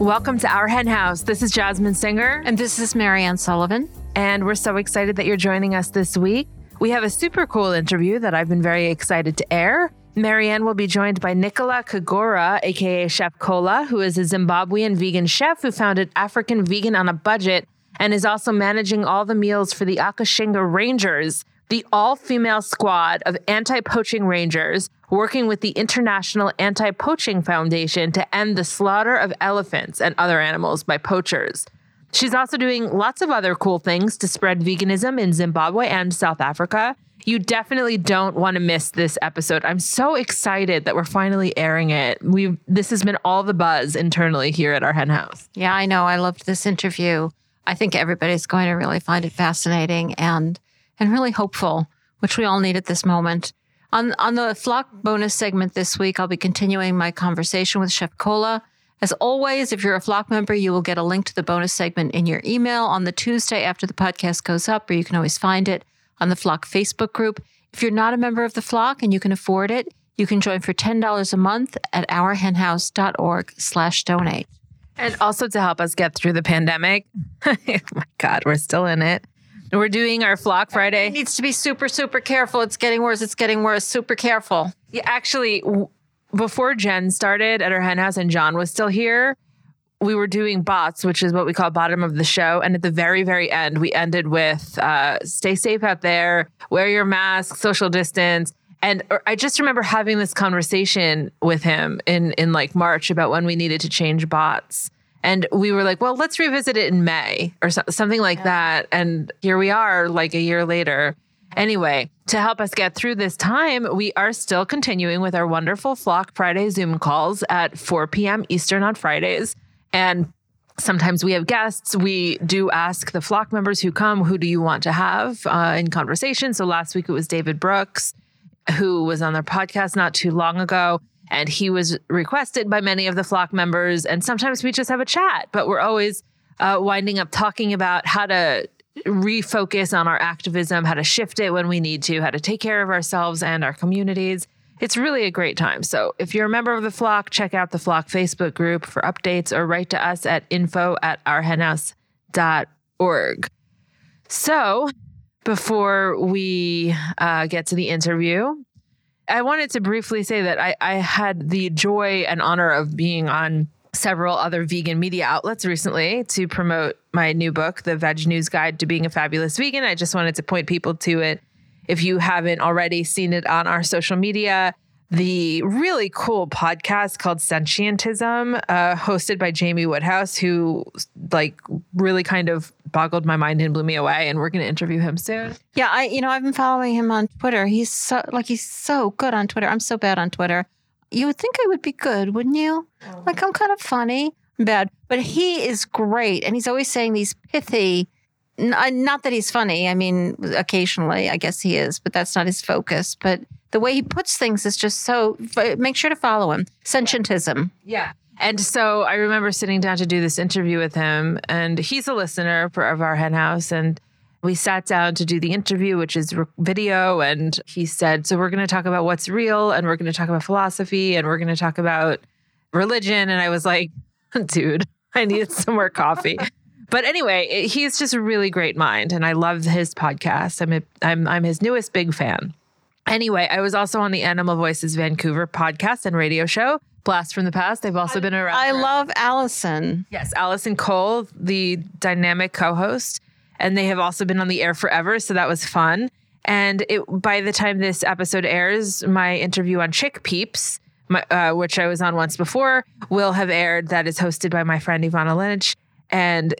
Welcome to Our Hen House. This is Jasmine Singer. And this is Marianne Sullivan. And we're so excited that you're joining us this week. We have a super cool interview that I've been very excited to air. Marianne will be joined by Nicola Kagoro, aka Chef Cola, who is a Zimbabwean vegan chef who founded African Vegan on a Budget and is also managing all the meals for the Akashinga Rangers, the all female squad of anti poaching rangers working with the International Anti Poaching Foundation to end the slaughter of elephants and other animals by poachers. She's also doing lots of other cool things to spread veganism in Zimbabwe and South Africa. You definitely don't want to miss this episode. I'm so excited that we're finally airing it. We this has been all the buzz internally here at our hen house. Yeah, I know. I loved this interview. I think everybody's going to really find it fascinating and and really hopeful, which we all need at this moment. On on the flock bonus segment this week, I'll be continuing my conversation with Chef Cola. As always, if you're a flock member, you will get a link to the bonus segment in your email on the Tuesday after the podcast goes up, or you can always find it on the Flock Facebook group. If you're not a member of the Flock and you can afford it, you can join for $10 a month at ourhenhouse.org slash donate. And also to help us get through the pandemic. oh my God, we're still in it. We're doing our Flock Friday. It needs to be super, super careful. It's getting worse. It's getting worse. Super careful. Yeah, actually, w- before Jen started at our hen house and John was still here, we were doing bots, which is what we call bottom of the show. And at the very, very end, we ended with uh, stay safe out there, wear your mask, social distance. And er, I just remember having this conversation with him in in like March about when we needed to change bots. And we were like, well, let's revisit it in May or so, something like yeah. that. And here we are, like a year later. Anyway, to help us get through this time, we are still continuing with our wonderful Flock Friday Zoom calls at 4 p.m. Eastern on Fridays. And sometimes we have guests. We do ask the flock members who come, who do you want to have uh, in conversation? So last week it was David Brooks, who was on their podcast not too long ago. And he was requested by many of the flock members. And sometimes we just have a chat, but we're always uh, winding up talking about how to refocus on our activism, how to shift it when we need to, how to take care of ourselves and our communities it's really a great time. So if you're a member of the flock, check out the flock Facebook group for updates or write to us at info at ourhenhouse.org. So before we uh, get to the interview, I wanted to briefly say that I, I had the joy and honor of being on several other vegan media outlets recently to promote my new book, The Veg News Guide to Being a Fabulous Vegan. I just wanted to point people to it if you haven't already seen it on our social media, the really cool podcast called Sentientism, uh, hosted by Jamie Woodhouse, who like really kind of boggled my mind and blew me away. And we're going to interview him soon. Yeah, I you know I've been following him on Twitter. He's so like he's so good on Twitter. I'm so bad on Twitter. You would think I would be good, wouldn't you? Oh. Like I'm kind of funny, I'm bad, but he is great, and he's always saying these pithy Uh, not that he's funny. I mean, occasionally, I guess he is, but that's not his focus. But the way he puts things is just so. Make sure to follow him. Sentientism. Yeah. And so I remember sitting down to do this interview with him, and he's a listener for, of our hen house. And we sat down to do the interview, which is video. And he said, So we're going to talk about what's real, and we're going to talk about philosophy, and we're going to talk about religion. And I was like, Dude, I need some more coffee. But anyway, he's just a really great mind, and I love his podcast. I'm a, I'm I'm his newest big fan. Anyway, I was also on the Animal Voices Vancouver podcast and radio show. Blast from the Past. They've also I, been around. I love Allison. Yes, Allison Cole, the dynamic co-host, and they have also been on the air forever. So that was fun. And it, by the time this episode airs, my interview on Chick Peeps, my, uh, which I was on once before, will have aired. That is hosted by my friend Ivana Lynch and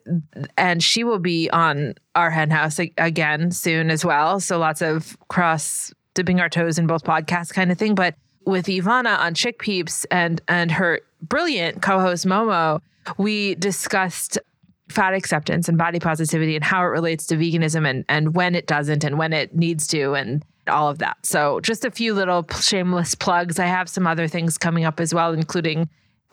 and she will be on our hen house again soon as well. So lots of cross dipping our toes in both podcasts kind of thing. But with Ivana on Chick Peeps and and her brilliant co-host Momo, we discussed fat acceptance and body positivity and how it relates to veganism and and when it doesn't and when it needs to and all of that. So just a few little shameless plugs. I have some other things coming up as well, including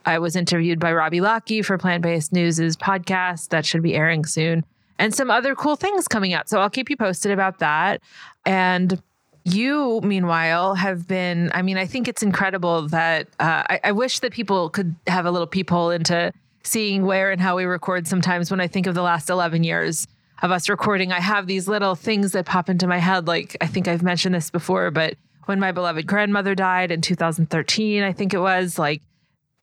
I was interviewed by Robbie Lockie for Plant Based News' podcast that should be airing soon, and some other cool things coming out. So I'll keep you posted about that. And you, meanwhile, have been, I mean, I think it's incredible that uh, I, I wish that people could have a little peephole into seeing where and how we record sometimes when I think of the last 11 years of us recording, I have these little things that pop into my head. Like, I think I've mentioned this before, but when my beloved grandmother died in 2013, I think it was, like,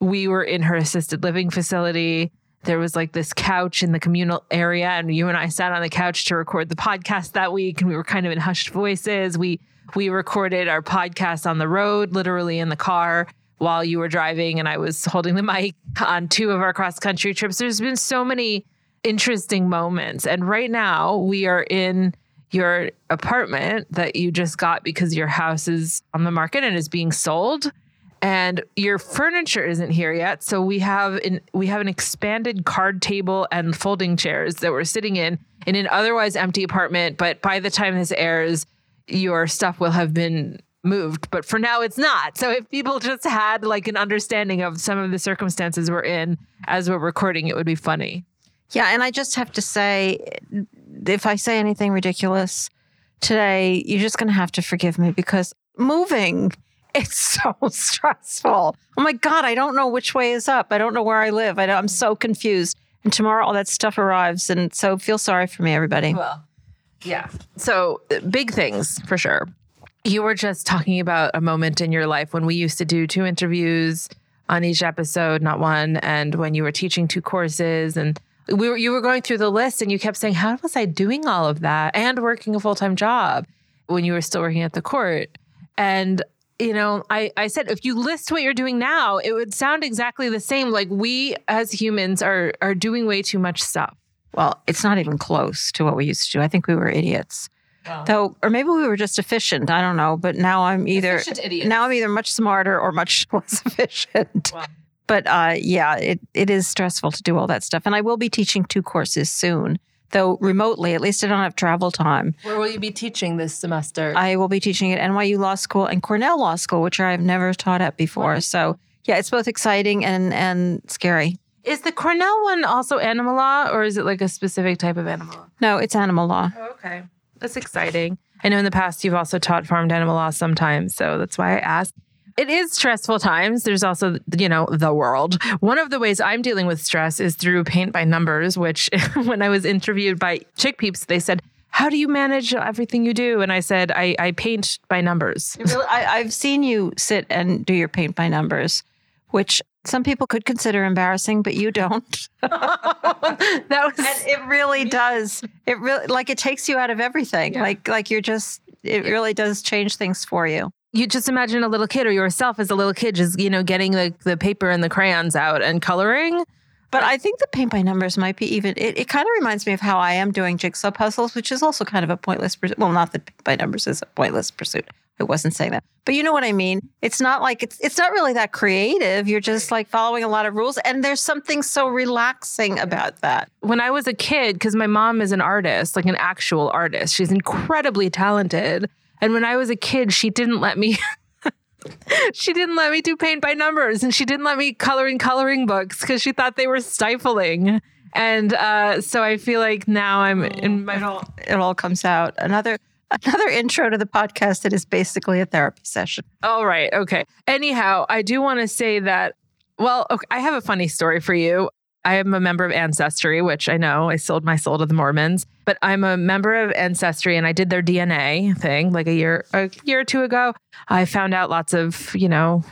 we were in her assisted living facility. There was like this couch in the communal area, and you and I sat on the couch to record the podcast that week, and we were kind of in hushed voices. We we recorded our podcast on the road, literally in the car while you were driving, and I was holding the mic on two of our cross country trips. There's been so many interesting moments, and right now we are in your apartment that you just got because your house is on the market and is being sold and your furniture isn't here yet so we have an we have an expanded card table and folding chairs that we're sitting in in an otherwise empty apartment but by the time this airs your stuff will have been moved. But for now it's not. So if people just had like an understanding of some of the circumstances we're in as we're recording it would be funny. Yeah, and I just have to say, if I say anything ridiculous today, you're just going to have to forgive me because moving it's so stressful. Oh my god, I don't know which way is up. I don't know where I live. I am so confused. And tomorrow all that stuff arrives, and so feel sorry for me, everybody. Well, yeah. So big things for sure. You were just talking about a moment in your life when we used to do two interviews on each episode, not one, and when you were teaching two courses and we were you were going through the list and you kept saying, How was I doing all of that and working a full-time job when you were still working at the court? And you know, I, I said if you list what you're doing now, it would sound exactly the same. Like we as humans are are doing way too much stuff. Well, it's not even close to what we used to do. I think we were idiots. Wow. Though, or maybe we were just efficient. I don't know. But now I'm either now I'm either much smarter or much less efficient. Wow. But uh, yeah, it, it is stressful to do all that stuff. And I will be teaching two courses soon, though remotely. At least I don't have travel time. Where will you be teaching this semester? I will be teaching at NYU Law School and Cornell Law School, which I've never taught at before. So yeah, it's both exciting and and scary. Is the Cornell one also animal law, or is it like a specific type of animal law? No, it's animal law. Oh, okay. That's exciting. I know in the past you've also taught farmed animal law sometimes, so that's why I asked. It is stressful times. There's also, you know, the world. One of the ways I'm dealing with stress is through paint by numbers, which when I was interviewed by Chick Peeps, they said, How do you manage everything you do? And I said, I, I paint by numbers. Really, I, I've seen you sit and do your paint by numbers, which some people could consider embarrassing, but you don't. that was And it really does. It really like it takes you out of everything. Yeah. Like like you're just it really does change things for you. You just imagine a little kid or yourself as a little kid just, you know, getting the, the paper and the crayons out and coloring. But I think the paint by numbers might be even. It, it kind of reminds me of how I am doing jigsaw puzzles, which is also kind of a pointless. pursuit. Well, not that paint by numbers is a pointless pursuit. I wasn't saying that, but you know what I mean. It's not like it's it's not really that creative. You're just like following a lot of rules, and there's something so relaxing about that. when I was a kid, because my mom is an artist, like an actual artist, she's incredibly talented. And when I was a kid, she didn't let me. she didn't let me do paint by numbers, and she didn't let me color in coloring books because she thought they were stifling. And uh, so I feel like now I'm in my It all it all comes out. Another another intro to the podcast that is basically a therapy session. All right. Okay. Anyhow, I do want to say that, well, okay, I have a funny story for you. I am a member of Ancestry, which I know I sold my soul to the Mormons, but I'm a member of Ancestry and I did their DNA thing like a year, a year or two ago. I found out lots of, you know,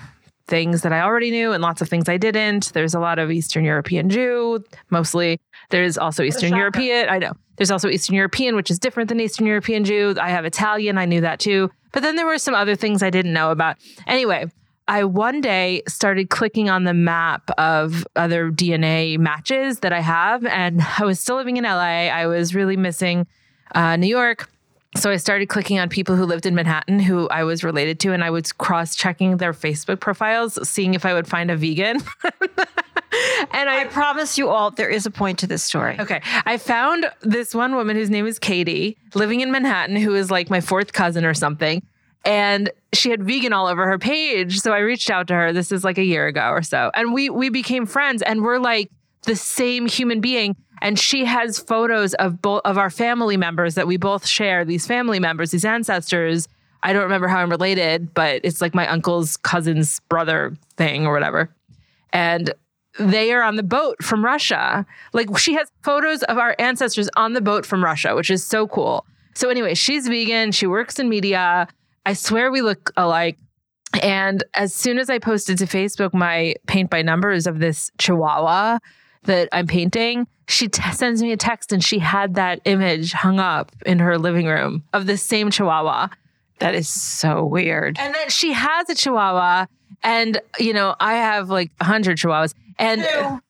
things that I already knew and lots of things I didn't. There's a lot of Eastern European Jew, mostly. There's also Eastern. European. I know. There's also Eastern European, which is different than Eastern European Jew. I have Italian. I knew that too. But then there were some other things I didn't know about. Anyway, I one day started clicking on the map of other DNA matches that I have. And I was still living in LA. I was really missing uh, New York. So I started clicking on people who lived in Manhattan who I was related to, and I was cross checking their Facebook profiles, seeing if I would find a vegan. and I I promise you all there is a point to this story. Okay. I found this one woman whose name is Katie living in Manhattan who is like my fourth cousin or something. And she had vegan all over her page. So I reached out to her. This is like a year ago or so. And we we became friends and we're like the same human being. And she has photos of both of our family members that we both share, these family members, these ancestors. I don't remember how I'm related, but it's like my uncle's cousin's brother thing or whatever. And they are on the boat from Russia. Like she has photos of our ancestors on the boat from Russia, which is so cool. So anyway, she's vegan. She works in media. I swear we look alike. And as soon as I posted to Facebook my paint by numbers of this chihuahua that I'm painting, she t- sends me a text and she had that image hung up in her living room of the same chihuahua. That is so weird. And then she has a chihuahua. And, you know, I have like 100 chihuahuas. And, Two.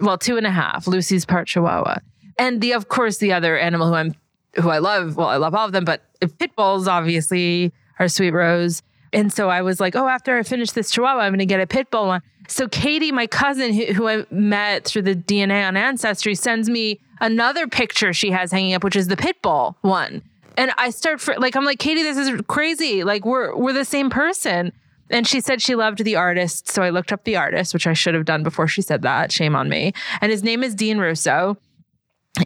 well, two and a half. Lucy's part chihuahua. And the, of course, the other animal who I'm, who I love, well, I love all of them, but pit bulls obviously are Sweet Rose. And so I was like, oh, after I finish this chihuahua, I'm going to get a pit bull one. So Katie, my cousin, who, who I met through the DNA on Ancestry, sends me another picture she has hanging up, which is the pit bull one. And I start for like, I'm like, Katie, this is crazy. Like we're we're the same person. And she said she loved the artist. So I looked up the artist, which I should have done before she said that. Shame on me. And his name is Dean Russo.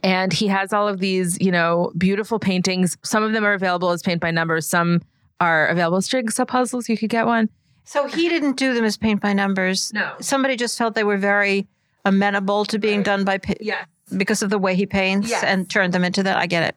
And he has all of these, you know, beautiful paintings. Some of them are available as paint by numbers. Some are available as jigsaw puzzles. You could get one. So he didn't do them as paint by numbers. No. Somebody just felt they were very amenable to being Right. done by pa- Yeah. because of the way he paints Yes. and turned them into that. I get it.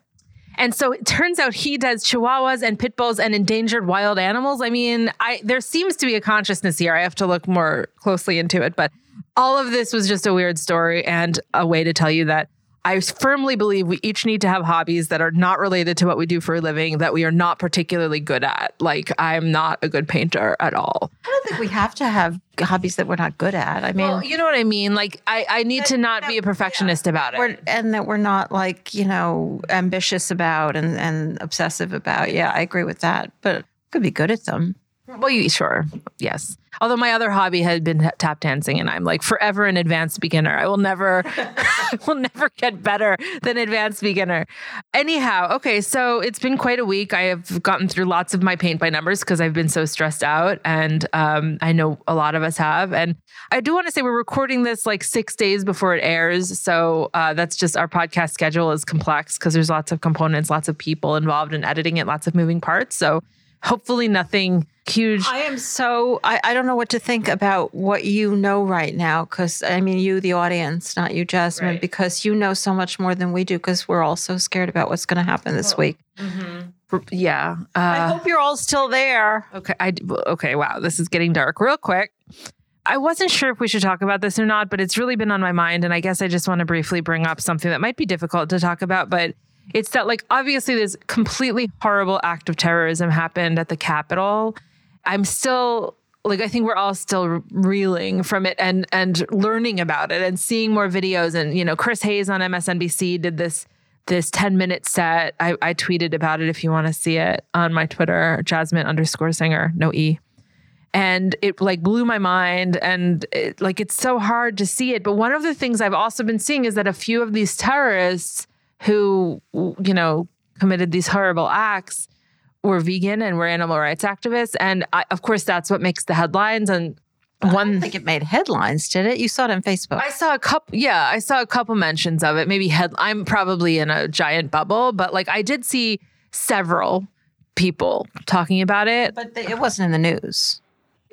And so it turns out he does chihuahuas and pit bulls and endangered wild animals. I mean, I there seems to be a consciousness here. I have to look more closely into it, but all of this was just a weird story and a way to tell you that I firmly believe we each need to have hobbies that are not related to what we do for a living that we are not particularly good at. Like I'm not a good painter at all. I don't think we have to have hobbies that we're not good at. I mean, Well, you know what I mean? Like I, I need to not be a perfectionist about it. we're, and that we're not like you know ambitious about and, and obsessive about. Yeah, I agree with that. But could be good at them. Well, you sure, yes. Although my other hobby had been tap dancing, and I'm like forever an advanced beginner. I will never, I will never get better than advanced beginner. Anyhow, okay, so it's been quite a week. I have gotten through lots of my paint by numbers because I've been so stressed out, and um, I know a lot of us have. And I do want to say we're recording this like six days before it airs, so uh, that's just our podcast schedule is complex because there's lots of components, lots of people involved in editing it, lots of moving parts. So hopefully nothing huge. I am so I, I don't know what to think about what you know right now because I mean you the audience not you Jasmine Right. because you know so much more than we do because we're all so scared about what's going to happen this week. Yeah. I Uh, hope you're all still there. okay. I, okay. Wow. This is getting dark real quick. I wasn't sure if we should talk about this or not, but it's really been on my mind, and I guess I just want to briefly bring up something that might be difficult to talk about, but. It's that, like, obviously, this completely horrible act of terrorism happened at the Capitol. I'm still, like, I think we're all still reeling from it and and learning about it and seeing more videos. And you know, Chris Hayes on MSNBC did this this 10 minute set. I, I tweeted about it if you want to see it on my Twitter, Jasmine underscore singer, no E. And it like blew my mind. And it, like it's so hard to see it. But one of the things I've also been seeing is that a few of these terrorists who, you know, committed these horrible acts were vegan and were animal rights activists. And I, of course, that's what makes the headlines. And one I don't think it made headlines, did it? You saw it on Facebook. I saw a couple. Yeah, I saw a couple mentions of it. Maybe head. I'm probably in a giant bubble, but like I did see several people talking about it. but they, it wasn't in the news.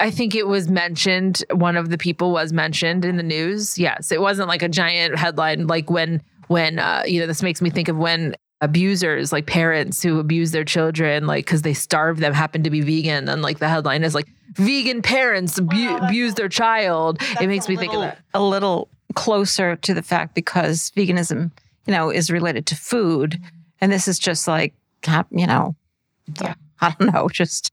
I think it was mentioned. One of the people was mentioned in the news. Yes, it wasn't like a giant headline. Like when when uh, you know this makes me think of when abusers like parents who abuse their children like because they starve them happen to be vegan and like the headline is like vegan parents abu- abuse their child it makes me think of that a little closer to the fact because veganism, you know, is related to food, and this is just like, you know, Yeah. I don't know, just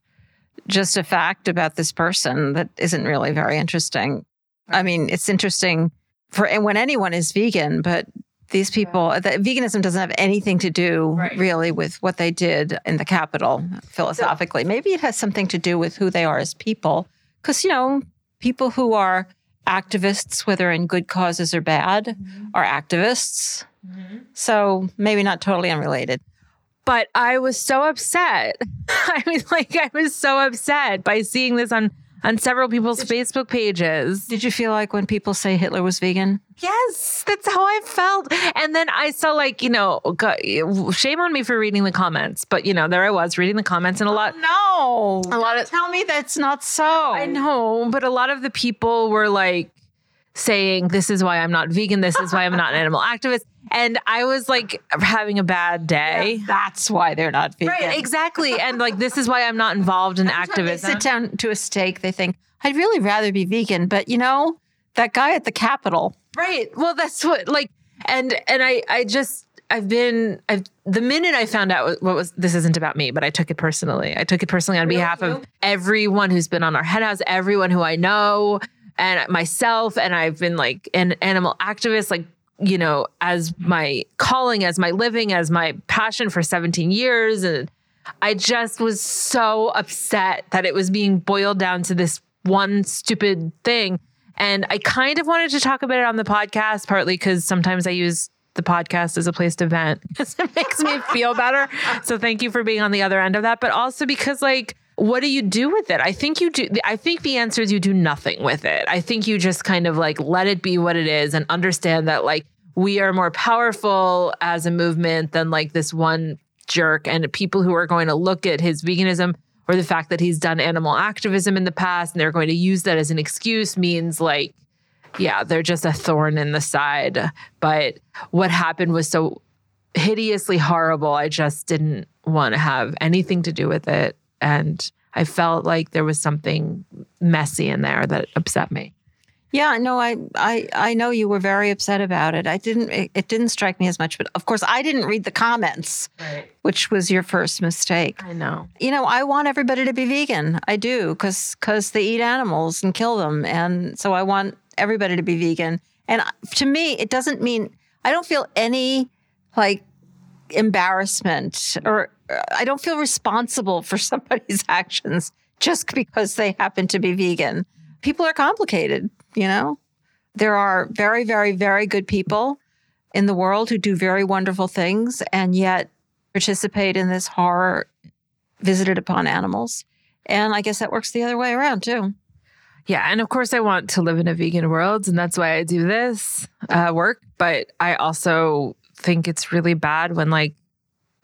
just a fact about this person that isn't really very interesting. I mean, it's interesting for and when anyone is vegan, but these people, uh, that veganism doesn't have anything to do Right. really with what they did in the Capitol philosophically. Maybe it has something to do with who they are as people. Because, you know, people who are activists, whether in good causes or bad, mm-hmm. are activists. Mm-hmm. So maybe not totally unrelated. but I was so upset. I mean, like I was so upset by seeing this on on several people's Facebook pages. Did you feel like when people say Hitler was vegan? Yes, that's how I felt. And then I saw like you know, shame on me for reading the comments, but you know, there I was reading the comments and a oh, lot. No. A lot of Tell me that's not so. I know, but a lot of the people were like saying, This is why I'm not vegan. This is why I'm not an animal activist. And I was like having a bad day. Yeah, that's why they're not vegan. Right, exactly. and like, this is why I'm not involved in activism. They sit down to a steak, they think, I'd really rather be vegan. But you know, that guy at the Capitol. Right. Well, that's what, like, and, and I, I just, I've been, I've, the minute I found out what was, this isn't about me, but I took it personally. I took it personally on really? behalf of everyone who's been on our hen house, everyone who I know, and myself. And I've been like an animal activist, like, you know, as my calling, as my living, as my passion for 17 years. And I just was so upset that it was being boiled down to this one stupid thing. And I kind of wanted to talk about it on the podcast, partly because sometimes I use the podcast as a place to vent because it makes me feel better. So thank you for being on the other end of that. But also because, like, what do you do with it? I think you do. I think the answer is you do nothing with it. I think you just kind of like let it be what it is and understand that, like, we are more powerful as a movement than like this one jerk and people who are going to look at his veganism or the fact that he's done animal activism in the past and they're going to use that as an excuse means like yeah, they're just a thorn in the side. But what happened was so hideously horrible. I just didn't want to have anything to do with it. And I felt like there was something messy in there that upset me. Yeah, no, I, I, I know you were very upset about it. I didn't. It, it didn't strike me as much, but of course, I didn't read the comments, right. which was your first mistake. I know. You know, I want everybody to be vegan. I do, because because they eat animals and kill them, and so I want everybody to be vegan. And to me, it doesn't mean I don't feel any like embarrassment or I don't feel responsible for somebody's actions just because they happen to be vegan. People are complicated, you know? There are very, very, very good people in the world who do very wonderful things and yet participate in this horror visited upon animals. And I guess that works the other way around too. Yeah. And of course, I want to live in a vegan world. And that's why I do this uh, work. But I also think it's really bad when like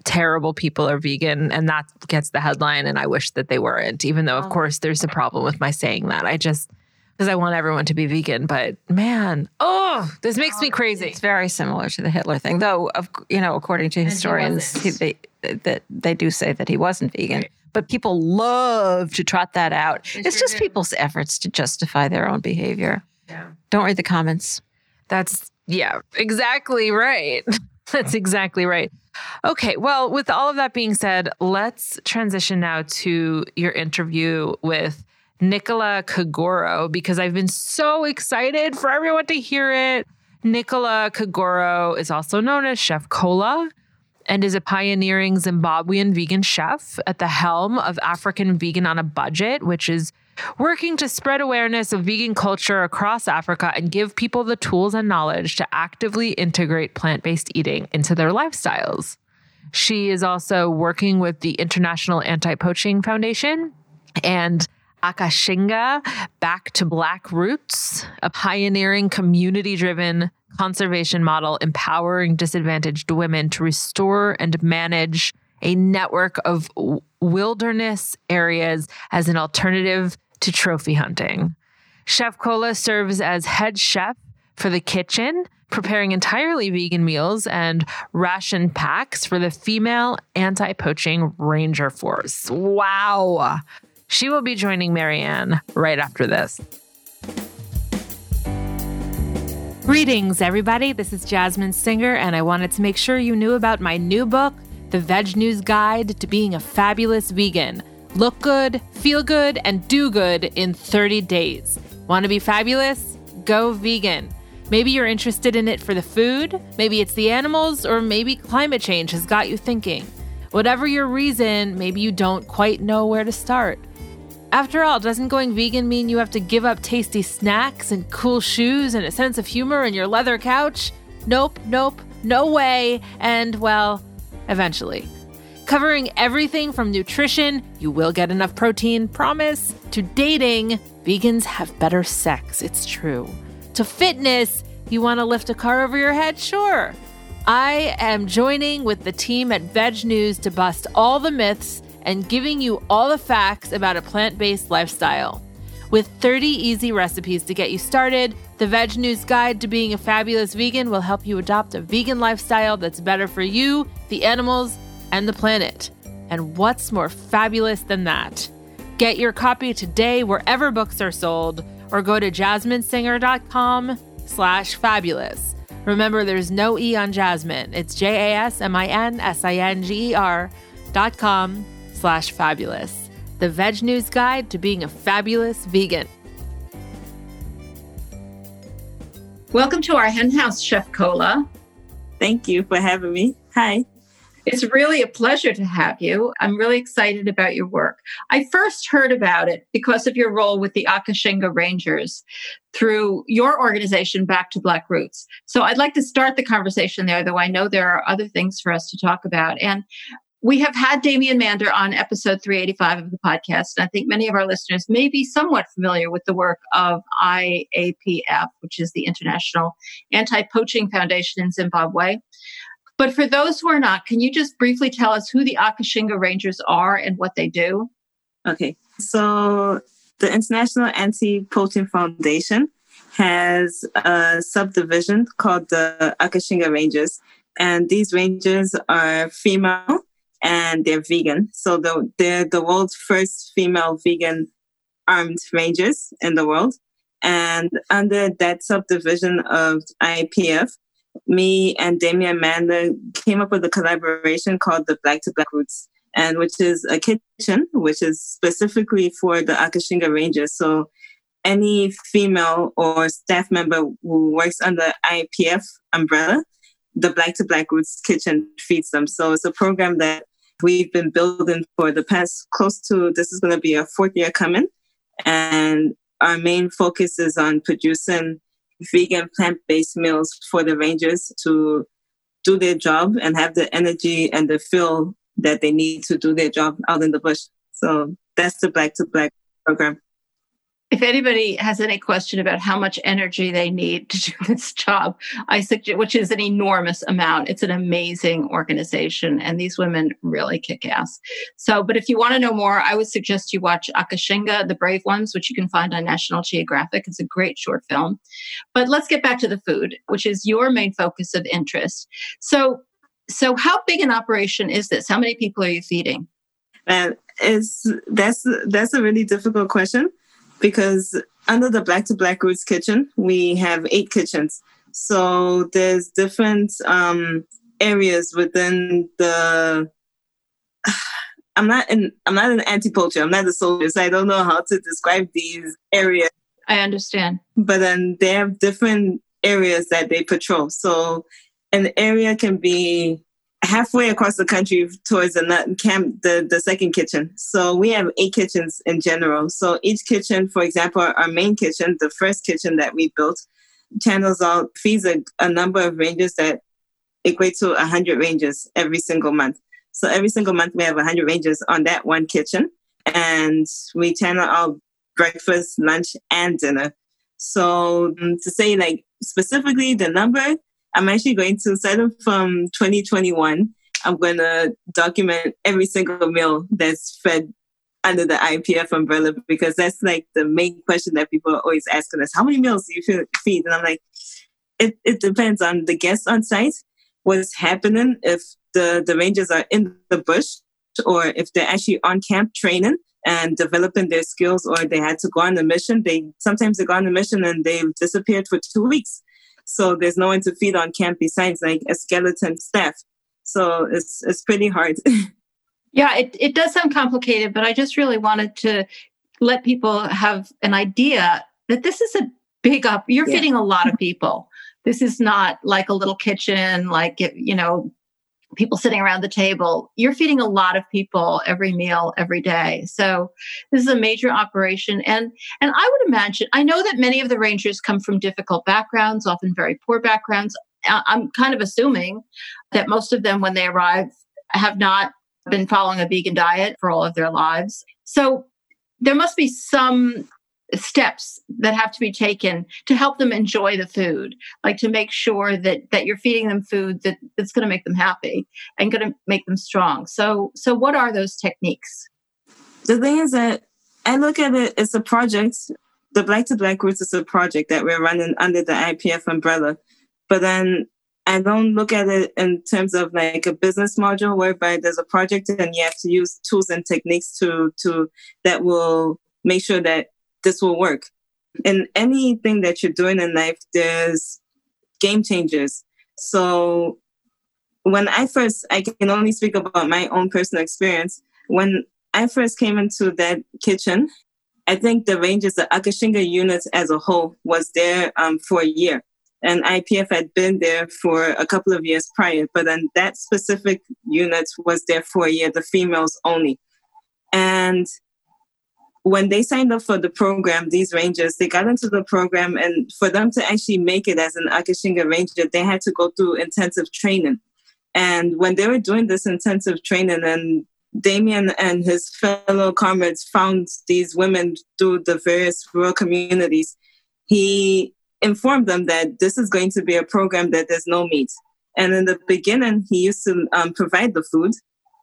terrible people are vegan and that gets the headline. And I wish that they weren't, even though, of oh. course, there's a problem with my saying that. I just, because I want everyone to be vegan. But man, oh, this makes me crazy. It's very similar to the Hitler thing, though. Of you know, according to historians, he, they that they do say that he wasn't vegan. Right but people love to trot that out. They it's sure just people's efforts to justify their own behavior. Yeah. Don't read the comments. That's, yeah, exactly right. That's exactly right. Okay, well, with all of that being said, let's transition now to your interview with Nicola Kagoro because I've been so excited for everyone to hear it. Nicola Kagoro is also known as Chef Cola and is a pioneering Zimbabwean vegan chef at the helm of African Vegan on a Budget, which is working to spread awareness of vegan culture across Africa and give people the tools and knowledge to actively integrate plant based eating into their lifestyles. She is also working with the International Anti Poaching Foundation and Akashinga Back to Black Roots, a pioneering community driven conservation model empowering disadvantaged women to restore and manage a network of wilderness areas as an alternative to trophy hunting. Chef Cola serves as head chef for the kitchen, preparing entirely vegan meals and ration packs for the female anti poaching ranger force. Wow. She will be joining Marianne right after this. Greetings, everybody. This is Jasmine Singer, and I wanted to make sure you knew about my new book, The Veg News Guide to Being a Fabulous Vegan. Look good, feel good, and do good in 30 days. Want to be fabulous? Go vegan. Maybe you're interested in it for the food, maybe it's the animals, or maybe climate change has got you thinking. Whatever your reason, maybe you don't quite know where to start. After all, doesn't going vegan mean you have to give up tasty snacks and cool shoes and a sense of humor and your leather couch? Nope, nope, no way, and well, eventually. Covering everything from nutrition, you will get enough protein, promise, to dating, vegans have better sex, it's true. To fitness, you want to lift a car over your head? Sure. I am joining with the team at Veg News to bust all the myths and giving you all the facts about a plant based lifestyle. With 30 easy recipes to get you started, the Veg News Guide to Being a Fabulous Vegan will help you adopt a vegan lifestyle that's better for you, the animals, and the planet. And what's more fabulous than that? Get your copy today wherever books are sold or go to jasminesinger.com slash fabulous. Remember, there's no E on Jasmine. It's J-A-S-M-I-N-S-I-N-G-E-R dot com slash fabulous. The Veg News Guide to Being a Fabulous Vegan. Welcome to our henhouse, Chef Cola. Thank you for having me. Hi. It's really a pleasure to have you. I'm really excited about your work. I first heard about it because of your role with the Akashinga Rangers through your organization, Back to Black Roots. So I'd like to start the conversation there, though I know there are other things for us to talk about. And we have had Damien Mander on episode 385 of the podcast. And I think many of our listeners may be somewhat familiar with the work of IAPF, which is the International Anti Poaching Foundation in Zimbabwe. But for those who are not, can you just briefly tell us who the Akashinga Rangers are and what they do? Okay. So the International Anti Poaching Foundation has a subdivision called the Akashinga Rangers. And these rangers are female and they're vegan. So the, they're the world's first female vegan armed rangers in the world. And under that subdivision of IPF, me and Damien Mander came up with a collaboration called the Black to Black Roots, and which is a kitchen, which is specifically for the Akashinga Rangers. So any female or staff member who works under IPF umbrella, the Black to Black Roots Kitchen feeds them. So it's a program that we've been building for the past close to this is going to be a fourth year coming and our main focus is on producing vegan plant-based meals for the rangers to do their job and have the energy and the feel that they need to do their job out in the bush. So that's the black to black program if anybody has any question about how much energy they need to do this job, I suggest, which is an enormous amount. It's an amazing organization, and these women really kick ass. So, but if you want to know more, I would suggest you watch Akashinga, The Brave Ones, which you can find on National Geographic. It's a great short film. But let's get back to the food, which is your main focus of interest. So, so how big an operation is this? How many people are you feeding? And it's that's that's a really difficult question because under the Black to Black Roots kitchen, we have eight kitchens. So there's different um, areas within the. I'm not an I'm not an anti-poacher. I'm not a soldier, so I don't know how to describe these areas. I understand. But then they have different areas that they patrol. So an area can be halfway across the country towards the camp, the, the second kitchen. So we have eight kitchens in general. So each kitchen, for example, our main kitchen, the first kitchen that we built, channels out, feeds a, a number of rangers that equate to 100 rangers every single month. So every single month we have 100 rangers on that one kitchen. And we channel out breakfast, lunch, and dinner. So um, to say like specifically the number, I'm actually going to, starting from um, 2021, I'm going to document every single meal that's fed under the IPF umbrella because that's like the main question that people are always asking us. How many meals do you feed? And I'm like, it, it depends on the guests on site, what's happening, if the, the rangers are in the bush or if they're actually on camp training and developing their skills or they had to go on a mission. They sometimes they go on a mission and they've disappeared for two weeks. So there's no one to feed on camp besides like a skeleton staff. So it's it's pretty hard. yeah, it, it does sound complicated, but I just really wanted to let people have an idea that this is a big up. You're yeah. feeding a lot of people. This is not like a little kitchen, like you know, people sitting around the table. You're feeding a lot of people every meal every day. So this is a major operation. And and I would imagine, I know that many of the rangers come from difficult backgrounds, often very poor backgrounds. I'm kind of assuming that most of them, when they arrive, have not been following a vegan diet for all of their lives. So there must be some steps that have to be taken to help them enjoy the food like to make sure that that you're feeding them food that, that's going to make them happy and going to make them strong so so what are those techniques the thing is that I look at it as a project. The Black to Black Roots is a project that we're running under the IPF umbrella. But then I don't look at it in terms of like a business module whereby there's a project and you have to use tools and techniques to to that will make sure that this will work. In anything that you're doing in life, there's game changers. So when I first, I can only speak about my own personal experience. When I first came into that kitchen, I think the ranges, the Akashinga units as a whole was there um, for a year. And IPF had been there for a couple of years prior, but then that specific unit was there for a year, the females only. And when they signed up for the program, these rangers, they got into the program, and for them to actually make it as an Akashinga ranger, they had to go through intensive training. And when they were doing this intensive training, and Damien and his fellow comrades found these women through the various rural communities, he informed them that this is going to be a program that there's no meat. And in the beginning, he used to um, provide the food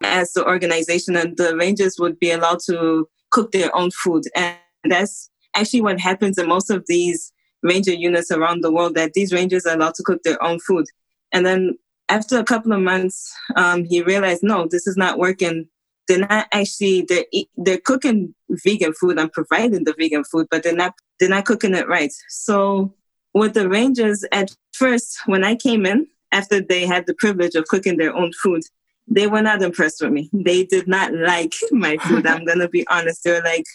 as the organization, and the rangers would be allowed to cook their own food. And that's actually what happens in most of these ranger units around the world that these rangers are allowed to cook their own food. And then after a couple of months, um, he realized, no, this is not working. They're not actually they're they're cooking vegan food and providing the vegan food, but they're not they're not cooking it right. So with the Rangers, at first when I came in, after they had the privilege of cooking their own food, they were not impressed with me. They did not like my food. I'm gonna be honest. They were like,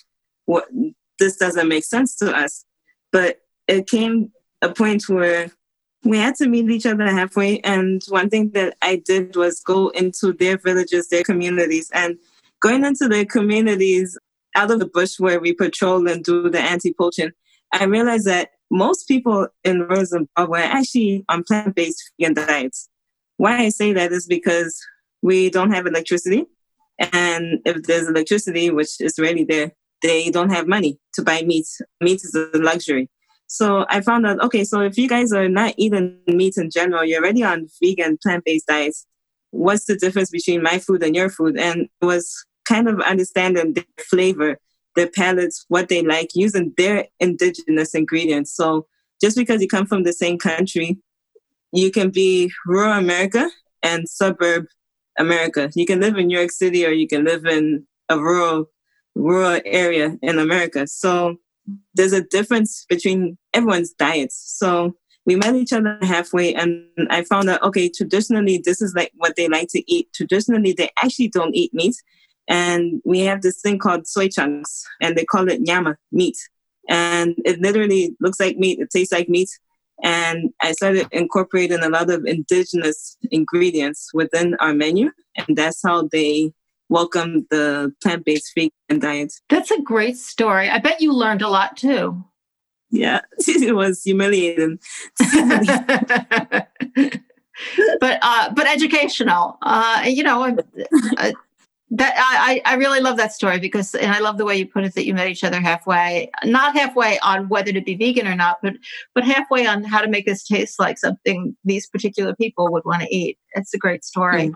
"What? This doesn't make sense to us." But it came a point where we had to meet each other halfway. And one thing that I did was go into their villages, their communities, and going into their communities out of the bush where we patrol and do the anti-poaching, I realized that most people in rural Zimbabwe are actually on plant-based vegan diets. Why I say that is because we don't have electricity. And if there's electricity, which is already there, they don't have money to buy meat. Meat is a luxury. So I found out, okay, so if you guys are not eating meat in general, you're already on vegan, plant based diets. What's the difference between my food and your food? And it was kind of understanding their flavor, their palates, what they like, using their indigenous ingredients. So just because you come from the same country, you can be rural America and suburb America. You can live in New York City or you can live in a rural rural area in America. So there's a difference between everyone's diets. So we met each other halfway and I found out, okay, traditionally, this is like what they like to eat. Traditionally, they actually don't eat meat. And we have this thing called soy chunks and they call it nyama, meat. And it literally looks like meat. It tastes like meat. And I started incorporating a lot of indigenous ingredients within our menu. And that's how they welcome the plant based vegan diet. That's a great story. I bet you learned a lot too. Yeah, it was humiliating. but uh, but educational. Uh, you know, uh, that I I really love that story because and I love the way you put it that you met each other halfway, not halfway on whether to be vegan or not, but but halfway on how to make this taste like something these particular people would want to eat. It's a great story. Mm.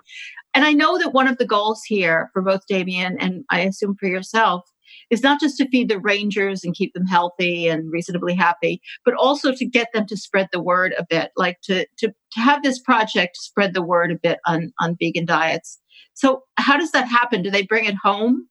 And I know that one of the goals here for both Damien and I assume for yourself is not just to feed the rangers and keep them healthy and reasonably happy, but also to get them to spread the word a bit, like to, to, to have this project spread the word a bit on, on vegan diets. So how does that happen? Do they bring it home?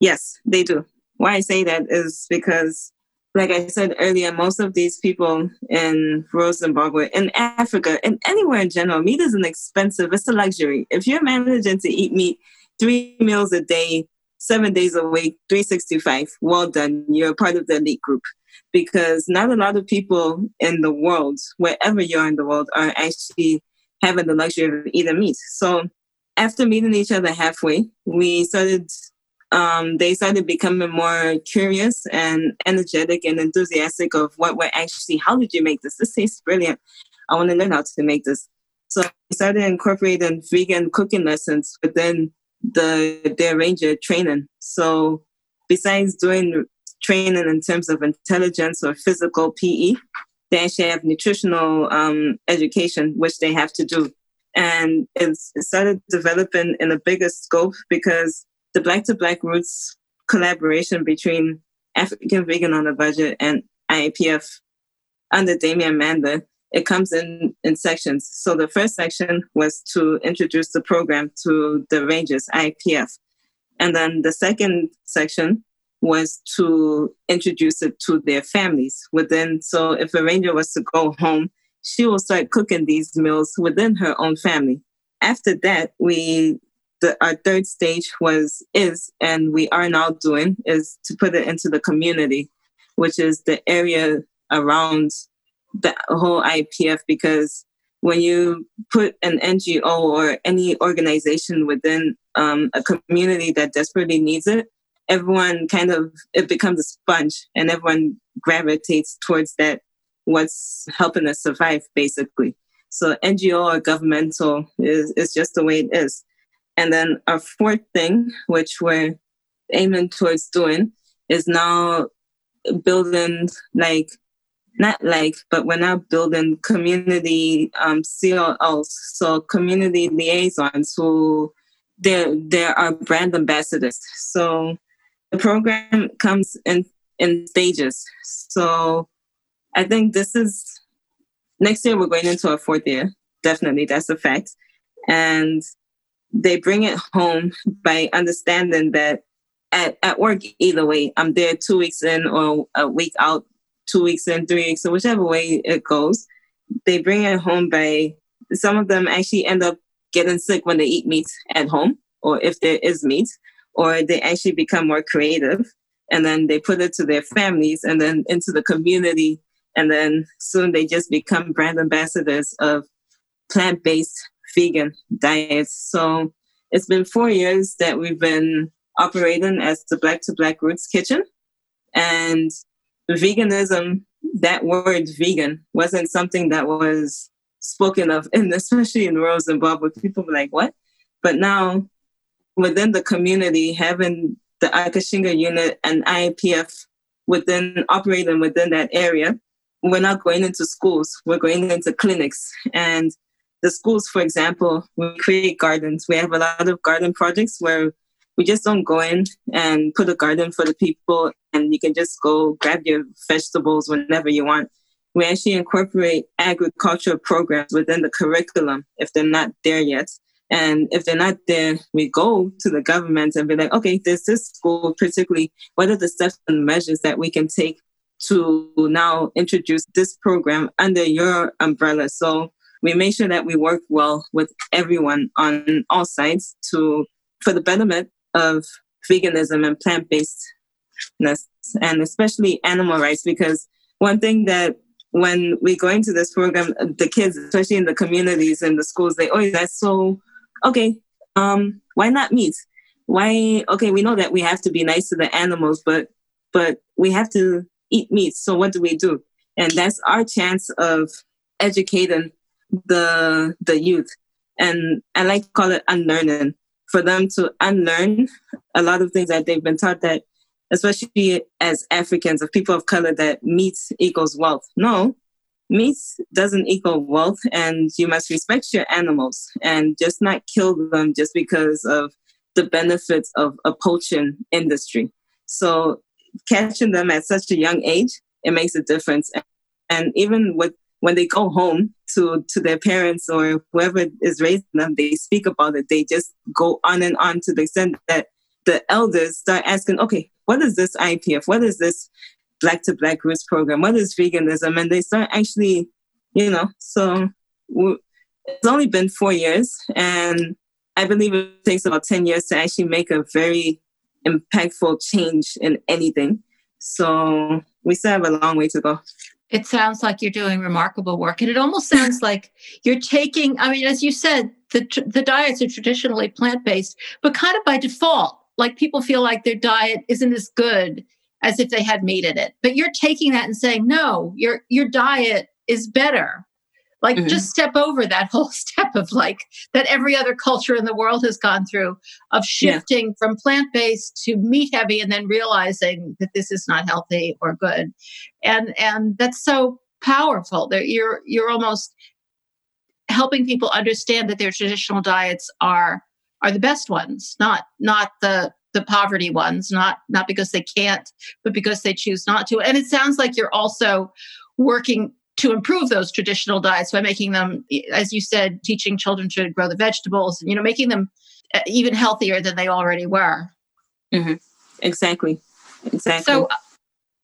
Yes, they do. Why I say that is because like I said earlier, most of these people in rural Zimbabwe, in Africa, and anywhere in general, meat isn't expensive. It's a luxury. If you're managing to eat meat three meals a day, seven days a week, 365, well done. You're part of the elite group. Because not a lot of people in the world, wherever you are in the world, are actually having the luxury of eating meat. So after meeting each other halfway, we started um, they started becoming more curious and energetic and enthusiastic of what we're actually, how did you make this? This tastes brilliant. I want to learn how to make this. So we started incorporating vegan cooking lessons within the their ranger training. So besides doing training in terms of intelligence or physical PE, they actually have nutritional um, education, which they have to do. And it started developing in a bigger scope because the Black to Black Roots collaboration between African Vegan on a Budget and IAPF under Damien Mander. It comes in in sections. So the first section was to introduce the program to the rangers, IAPF. And then the second section was to introduce it to their families within. So if a ranger was to go home, she will start cooking these meals within her own family. After that, we the, our third stage was is and we are now doing is to put it into the community which is the area around the whole IPF because when you put an NGO or any organization within um, a community that desperately needs it, everyone kind of it becomes a sponge and everyone gravitates towards that what's helping us survive basically. So NGO or governmental is, is just the way it is. And then our fourth thing, which we're aiming towards doing, is now building like not like, but we're now building community um, so community liaisons who they're, they're our brand ambassadors. So the program comes in, in stages. So I think this is next year we're going into our fourth year. Definitely, that's a fact. And they bring it home by understanding that at, at work, either way, I'm there two weeks in or a week out, two weeks in, three weeks, so whichever way it goes, they bring it home by some of them actually end up getting sick when they eat meat at home, or if there is meat, or they actually become more creative and then they put it to their families and then into the community. And then soon they just become brand ambassadors of plant based vegan diets. So it's been four years that we've been operating as the Black to Black Roots Kitchen. And veganism, that word vegan, wasn't something that was spoken of, and especially in rural Zimbabwe, people were like, what? But now within the community, having the Akashinga unit and IAPF within operating within that area, we're not going into schools, we're going into clinics. And the schools, for example, we create gardens. We have a lot of garden projects where we just don't go in and put a garden for the people and you can just go grab your vegetables whenever you want. We actually incorporate agricultural programs within the curriculum if they're not there yet. And if they're not there, we go to the government and be like, okay, there's this school, particularly, what are the steps and measures that we can take to now introduce this program under your umbrella? So we make sure that we work well with everyone on all sides to for the betterment of veganism and plant-basedness and especially animal rights because one thing that when we go into this program the kids especially in the communities and the schools they always ask so okay um why not meat why okay we know that we have to be nice to the animals but but we have to eat meat. So what do we do? And that's our chance of educating the the youth. And i like to call it unlearning. For them to unlearn a lot of things that they've been taught that especially as africans of people of color that meat equals wealth. No meat doesn't equal wealth and you must respect your animals and just not kill them just because of the benefits of a poaching industry. So catching them at such a young age it makes a difference and even with when they go home to to their parents or whoever is raising them, they speak about it. They just go on and on to the extent that the elders start asking, okay, what is this IPF? What is this Black to Black Roots program? What is veganism? And they start actually, you know, so it's only been four years, and I believe it takes about 10 years to actually make a very impactful change in anything. So we still have a long way to go. It sounds like you're doing remarkable work. And it almost sounds like you're taking, I mean, as you said, the, the diets are traditionally plant based, but kind of by default, like people feel like their diet isn't as good as if they had meat in it. But you're taking that and saying, no, your, your diet is better like mm-hmm. just step over that whole step of like that every other culture in the world has gone through of shifting yeah. from plant-based to meat heavy and then realizing that this is not healthy or good. And and that's so powerful. That you're you're almost helping people understand that their traditional diets are are the best ones, not not the the poverty ones, not not because they can't, but because they choose not to. And it sounds like you're also working to improve those traditional diets by making them, as you said, teaching children to grow the vegetables, you know, making them uh, even healthier than they already were. Mm-hmm. Exactly. Exactly. So uh,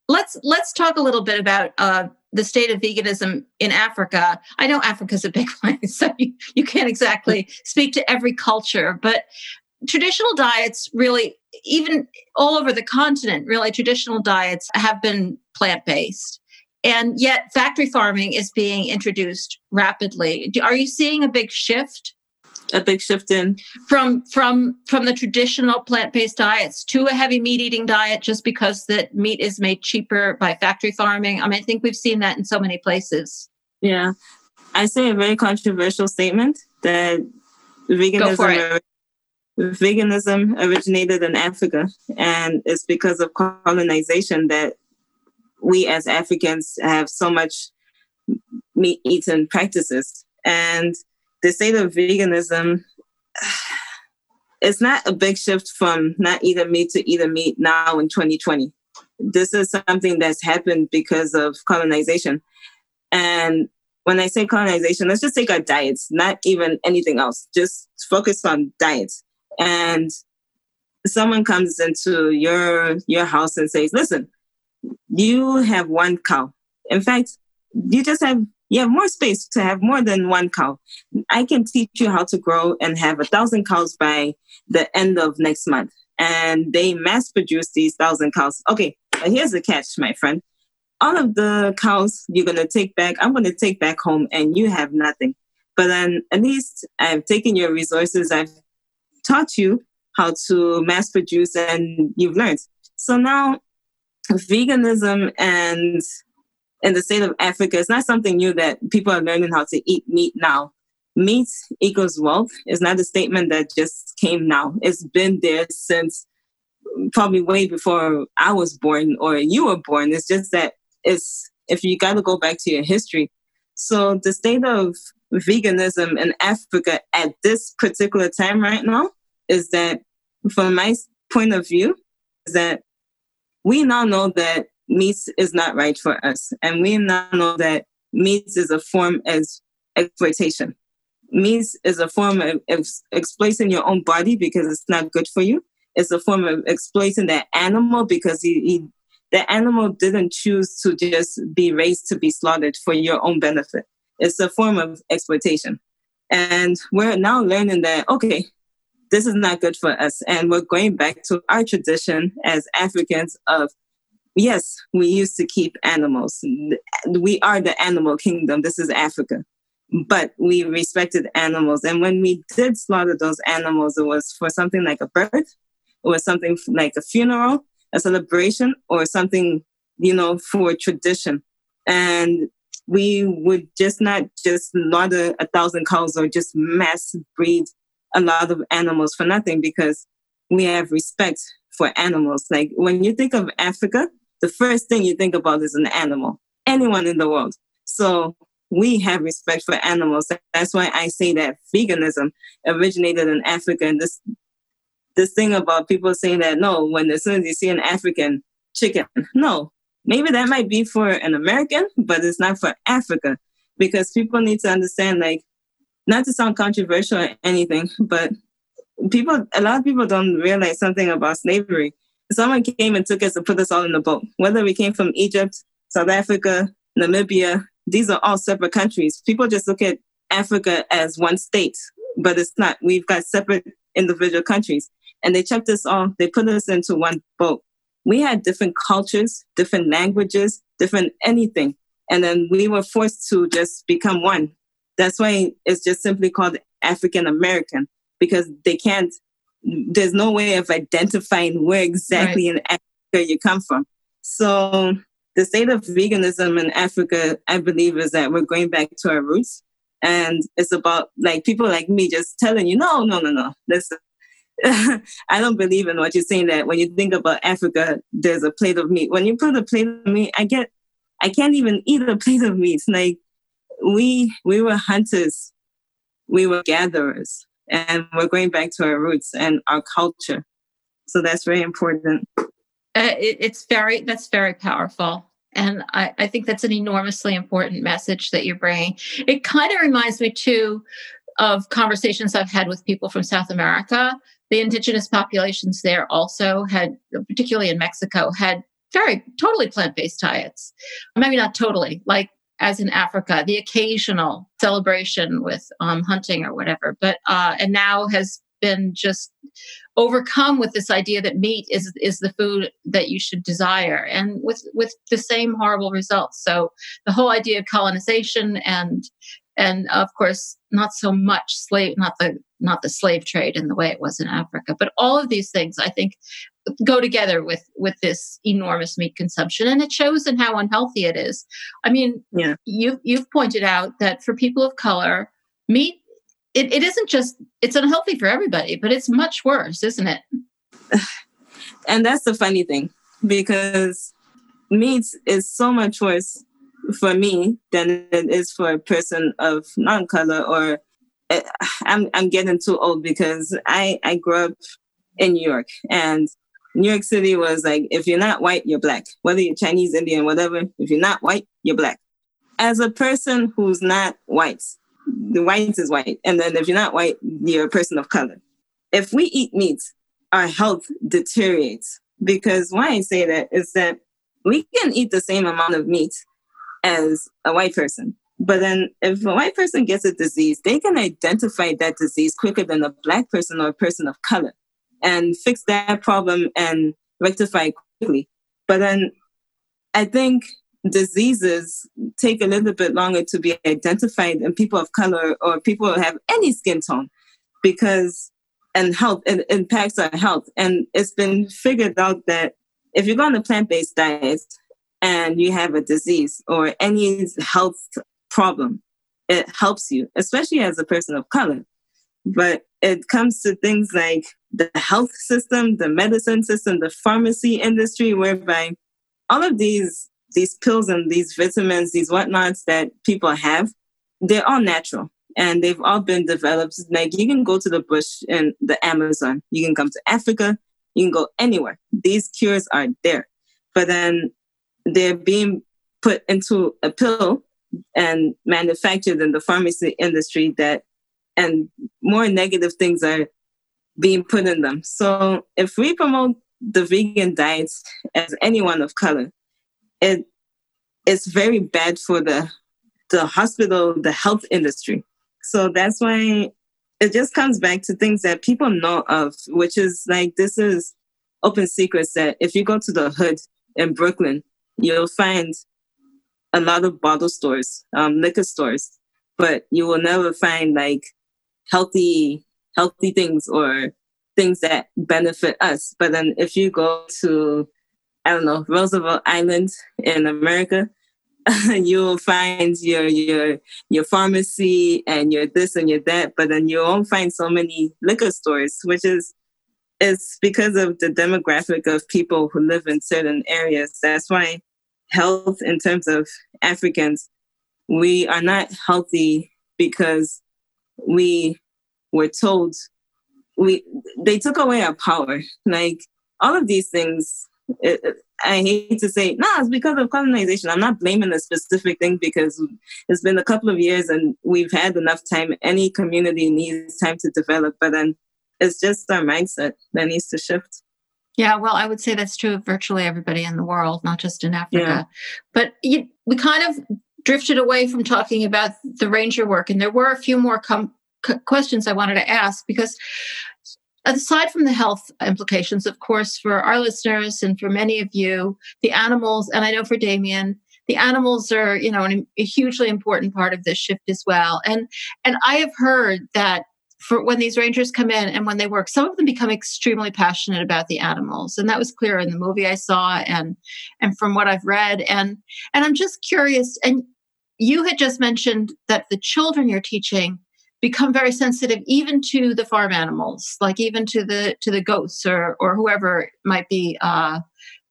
let's let's talk a little bit about uh, the state of veganism in Africa. I know Africa's a big place, so you, you can't exactly speak to every culture, but traditional diets really, even all over the continent, really traditional diets have been plant based. And yet, factory farming is being introduced rapidly. Are you seeing a big shift? A big shift in from from from the traditional plant-based diets to a heavy meat eating diet, just because that meat is made cheaper by factory farming. I mean, I think we've seen that in so many places. Yeah, I say a very controversial statement that veganism veganism originated in Africa, and it's because of colonization that we as Africans have so much meat eating practices. And the state of veganism, it's not a big shift from not eating meat to eating meat now in 2020. This is something that's happened because of colonization. And when I say colonization, let's just take our diets, not even anything else, just focus on diets. And someone comes into your your house and says, listen, you have one cow. In fact, you just have you have more space to have more than one cow. I can teach you how to grow and have a thousand cows by the end of next month. And they mass produce these thousand cows. Okay, but here's the catch, my friend. All of the cows you're gonna take back, I'm gonna take back home, and you have nothing. But then at least I've taken your resources, I've taught you how to mass produce, and you've learned. So now veganism and in the state of Africa, it's not something new that people are learning how to eat meat now. Meat equals wealth is not a statement that just came now. It's been there since probably way before I was born or you were born. It's just that it's if you got to go back to your history. So the state of veganism in Africa at this particular time right now is that, from my point of view, is that we now know that meat is not right for us. And we now know that meat is a form of exploitation. Meat is a form of ex- exploiting your own body because it's not good for you. It's a form of exploiting that animal because he, he, the animal didn't choose to just be raised to be slaughtered for your own benefit. It's a form of exploitation. And we're now learning that, okay, this is not good for us. And we're going back to our tradition as Africans of, yes, we used to keep animals. We are the animal kingdom. This is Africa. But we respected animals. And when we did slaughter those animals, it was for something like a birth, was something like a funeral, a celebration, or something, you know, for tradition. And we would just not just slaughter a thousand cows or just mass breed a lot of animals for nothing because we have respect for animals. Like when you think of Africa, the first thing you think about is an animal, anyone in the world. So we have respect for animals. That's why I say that veganism originated in Africa. And this this thing about people saying that no, when as soon as you see an African chicken, no, maybe that might be for an American, but it's not for Africa because people need to understand like not to sound controversial or anything, but people, a lot of people don't realize something about slavery. Someone came and took us and put us all in a boat. Whether we came from Egypt, South Africa, Namibia, these are all separate countries. People just look at Africa as one state, but it's not. We've got separate individual countries. And they chucked us all, they put us into one boat. We had different cultures, different languages, different anything. And then we were forced to just become one. That's why it's just simply called African American because they can't, there's no way of identifying where exactly right. in Africa you come from. So the state of veganism in Africa, I believe, is that we're going back to our roots. And it's about like people like me just telling you, no, no, no, no. Listen, I don't believe in what you're saying that when you think about Africa, there's a plate of meat. When you put a plate of meat, I get, I can't even eat a plate of meat. Like we we were hunters, we were gatherers, and we're going back to our roots and our culture. So that's very important. Uh, it, it's very, that's very powerful. And I, I think that's an enormously important message that you're bringing. It kind of reminds me too of conversations I've had with people from South America. The indigenous populations there also had, particularly in Mexico, had very totally plant based diets. Maybe not totally, like as in Africa, the occasional celebration with um, hunting or whatever, but uh, and now has been just overcome with this idea that meat is is the food that you should desire and with with the same horrible results. So the whole idea of colonization and and of course not so much slave not the not the slave trade in the way it was in africa but all of these things i think go together with with this enormous meat consumption and it shows in how unhealthy it is i mean yeah. you you've pointed out that for people of color meat it, it isn't just it's unhealthy for everybody but it's much worse isn't it and that's the funny thing because meat is so much worse for me than it is for a person of non-color or eh, I'm I'm getting too old because I I grew up in New York and New York City was like if you're not white you're black whether you're Chinese Indian whatever if you're not white you're black as a person who's not white the white is white. And then if you're not white, you're a person of color. If we eat meat, our health deteriorates. Because why I say that is that we can eat the same amount of meat as a white person. But then if a white person gets a disease, they can identify that disease quicker than a black person or a person of color and fix that problem and rectify quickly. But then I think diseases take a little bit longer to be identified in people of color or people who have any skin tone because and health it impacts our health and it's been figured out that if you go on a plant-based diet and you have a disease or any health problem it helps you especially as a person of color but it comes to things like the health system the medicine system the pharmacy industry whereby all of these these pills and these vitamins, these whatnots that people have, they're all natural and they've all been developed. Like you can go to the bush in the Amazon, you can come to Africa, you can go anywhere. These cures are there. But then they're being put into a pill and manufactured in the pharmacy industry that and more negative things are being put in them. So if we promote the vegan diets as anyone of color, it it's very bad for the the hospital, the health industry. So that's why it just comes back to things that people know of, which is like this is open secrets that if you go to the hood in Brooklyn, you'll find a lot of bottle stores, um, liquor stores, but you will never find like healthy, healthy things or things that benefit us. But then if you go to I don't know, Roosevelt Island in America, you'll find your your your pharmacy and your this and your that, but then you won't find so many liquor stores, which is it's because of the demographic of people who live in certain areas. That's why health in terms of Africans, we are not healthy because we were told we they took away our power. Like all of these things it, I hate to say, no, it's because of colonization. I'm not blaming a specific thing because it's been a couple of years and we've had enough time. Any community needs time to develop, but then it's just our mindset that needs to shift. Yeah, well, I would say that's true of virtually everybody in the world, not just in Africa. Yeah. But you, we kind of drifted away from talking about the ranger work, and there were a few more com- questions I wanted to ask because aside from the health implications, of course, for our listeners and for many of you, the animals, and I know for Damien, the animals are, you know, an, a hugely important part of this shift as well. And and I have heard that for when these rangers come in and when they work, some of them become extremely passionate about the animals, and that was clear in the movie I saw and and from what I've read. And and I'm just curious. And you had just mentioned that the children you're teaching become very sensitive even to the farm animals like even to the to the goats or or whoever might be uh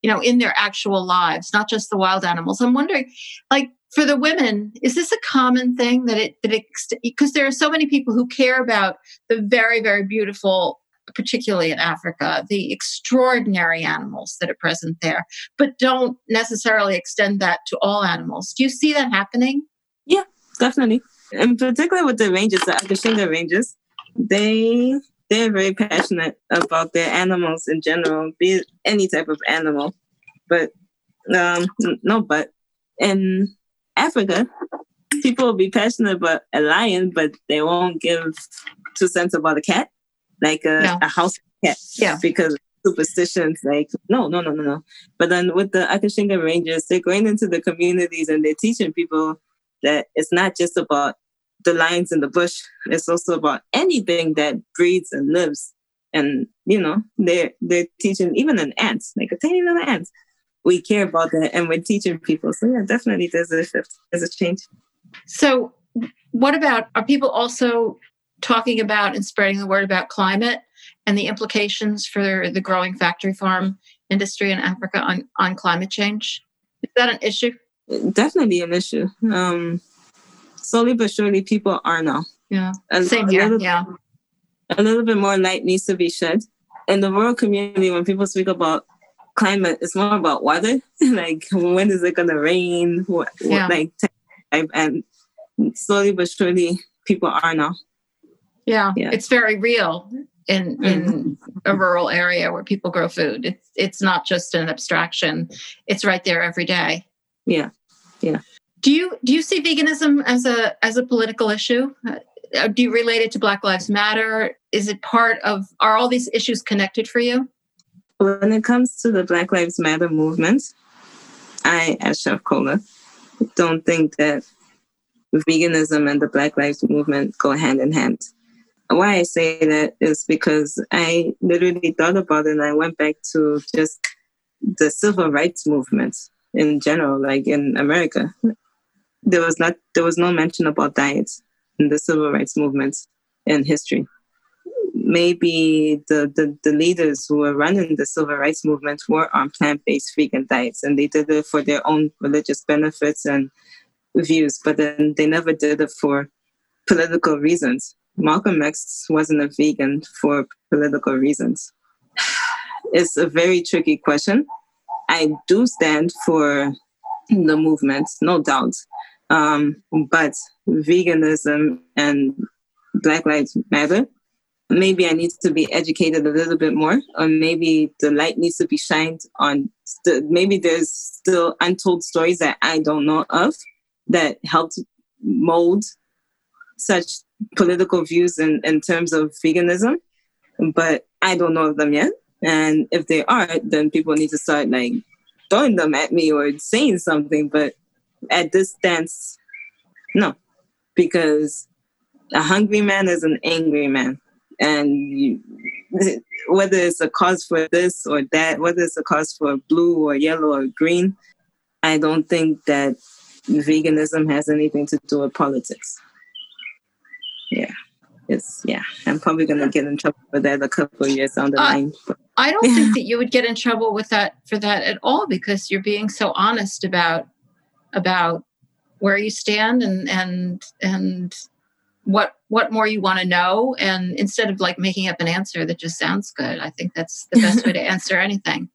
you know in their actual lives not just the wild animals i'm wondering like for the women is this a common thing that it that it because there are so many people who care about the very very beautiful particularly in Africa, the extraordinary animals that are present there, but don't necessarily extend that to all animals. Do you see that happening? Yeah, definitely. In particular with the rangers, the Akashinga rangers, they they're very passionate about their animals in general, be it any type of animal. But um, no, but in Africa, people will be passionate about a lion, but they won't give two cents about a cat, like a, no. a house cat. Yeah. Because superstitions, like, no, no, no, no, no. But then with the Akashinga Rangers, they're going into the communities and they're teaching people that it's not just about the lions in the bush, it's also about anything that breathes and lives. And, you know, they're, they're teaching even an ant, like a tiny little ant. We care about that and we're teaching people. So, yeah, definitely there's a shift, there's a change. So, what about are people also talking about and spreading the word about climate and the implications for the growing factory farm industry in Africa on, on climate change? Is that an issue? Definitely an issue. Um, slowly but surely, people are now. Yeah, a, same a here. Little, yeah, a little bit more light needs to be shed in the rural community. When people speak about climate, it's more about weather. like when is it going to rain? What, yeah. like and slowly but surely people are now. Yeah, yeah. it's very real in in mm-hmm. a rural area where people grow food. It's it's not just an abstraction; it's right there every day. Yeah, yeah. Do you do you see veganism as a as a political issue? Uh, do you relate it to Black Lives Matter? Is it part of? Are all these issues connected for you? When it comes to the Black Lives Matter movement, I, as Chef Cola, don't think that veganism and the Black Lives Movement go hand in hand. Why I say that is because I literally thought about it and I went back to just the civil rights movement in general, like in America. There was not there was no mention about diets in the civil rights movement in history. Maybe the, the, the leaders who were running the civil rights movement were on plant-based vegan diets and they did it for their own religious benefits and views, but then they never did it for political reasons. Malcolm X wasn't a vegan for political reasons. It's a very tricky question. I do stand for the movement, no doubt. Um, but veganism and Black Lives Matter, maybe I need to be educated a little bit more, or maybe the light needs to be shined on. St- maybe there's still untold stories that I don't know of that helped mold such political views in, in terms of veganism, but I don't know of them yet. And if they are, then people need to start like throwing them at me or saying something. But at this stance, no, because a hungry man is an angry man. And you, whether it's a cause for this or that, whether it's a cause for blue or yellow or green, I don't think that veganism has anything to do with politics. Yeah. It's yeah. I'm probably gonna get in trouble for that a couple of years down the uh, line. But, I don't think that you would get in trouble with that for that at all because you're being so honest about about where you stand and and and what what more you want to know and instead of like making up an answer that just sounds good i think that's the best way to answer anything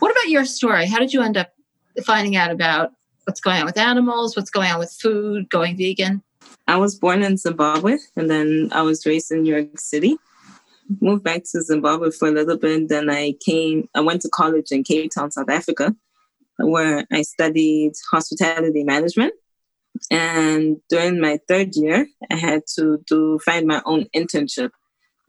what about your story how did you end up finding out about what's going on with animals, what's going on with food, going vegan? I was born in Zimbabwe and then I was raised in New York City. Moved back to Zimbabwe for a little bit. Then I came, I went to college in Cape Town, South Africa, where I studied hospitality management. And during my third year, I had to do find my own internship.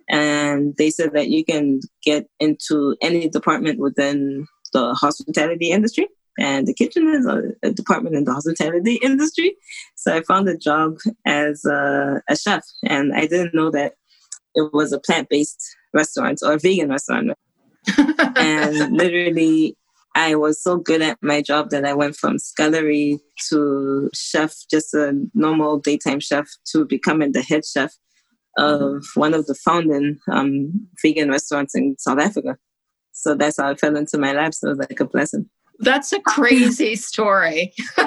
And they said that you can get into any department within the hospitality industry and the kitchen is a, a, department in the hospitality industry. So I found a job as a, a chef, and I didn't know that it was a plant based restaurant or a vegan restaurant. and literally, I was so good at my job that I went from scullery to chef, just a normal daytime chef, to becoming the head chef of one of the founding um, vegan restaurants in South Africa. So that's how I fell into my lab. So it was like a blessing. That's a crazy story.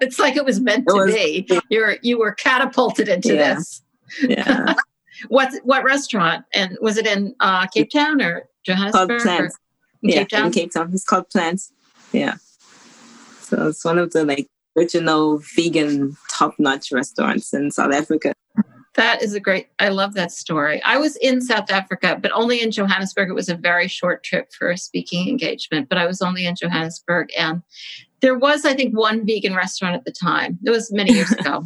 it's like it was meant it to was, be. You're you were catapulted into yeah. this. yeah. what what restaurant? And was it in uh, Cape Town or Johannesburg? Called Plants. In yeah, Cape Town? in Cape Town. It's called Plants. Yeah. So it's one of the like original vegan top-notch restaurants in South Africa. That is a great. I love that story. I was in South Africa, but only in Johannesburg. It was a very short trip for a speaking engagement, but I was only in Johannesburg, and there was, I think, one vegan restaurant at the time. It was many years ago,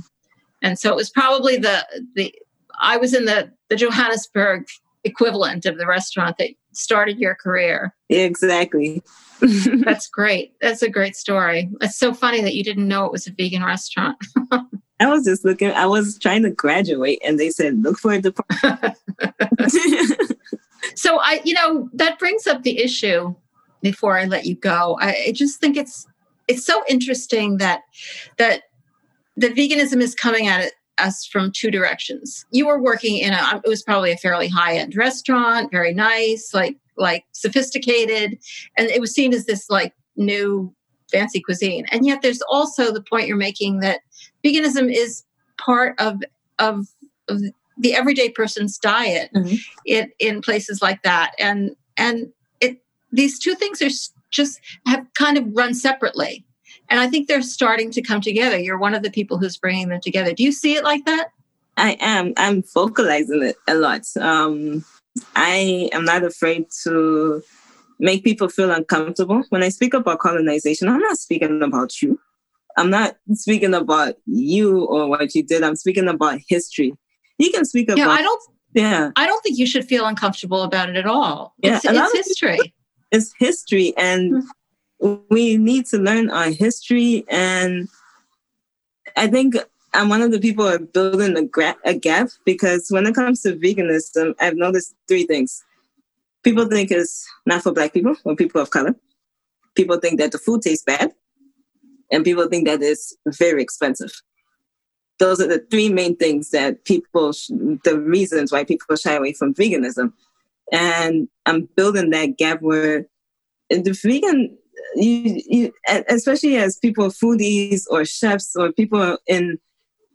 and so it was probably the the. I was in the the Johannesburg equivalent of the restaurant that started your career. Exactly. That's great. That's a great story. It's so funny that you didn't know it was a vegan restaurant. I was just looking. I was trying to graduate, and they said, "Look for a department." so I, you know, that brings up the issue. Before I let you go, I, I just think it's it's so interesting that that that veganism is coming at it us from two directions. You were working in a it was probably a fairly high end restaurant, very nice, like like sophisticated, and it was seen as this like new fancy cuisine. And yet there's also the point you're making that veganism is part of of, of the everyday person's diet Mhm. in in places like that. And and it these two things are just have kind of run separately. And I think they're starting to come together. You're one of the people who's bringing them together. Do you see it like that? I am. I'm vocalizing it a lot. Um, I am not afraid to make people feel uncomfortable. When I speak about colonization, I'm not speaking about you. I'm not speaking about you or what you did. I'm speaking about history. You can speak about Yeah, I don't yeah. I don't think you should feel uncomfortable about it at all. Yeah, It's, it's history. it's history and we need to learn our history. And i think i'm one of the people who are building a, gra- a gap because when it comes to veganism i've noticed three things. People think it's not for black people or people of color. People think that the food tastes bad and people think that it's very expensive. Those are the three main things that people sh- the reasons why people shy away from veganism. And i'm building that gap where the vegan you, you especially as people foodies or chefs or people in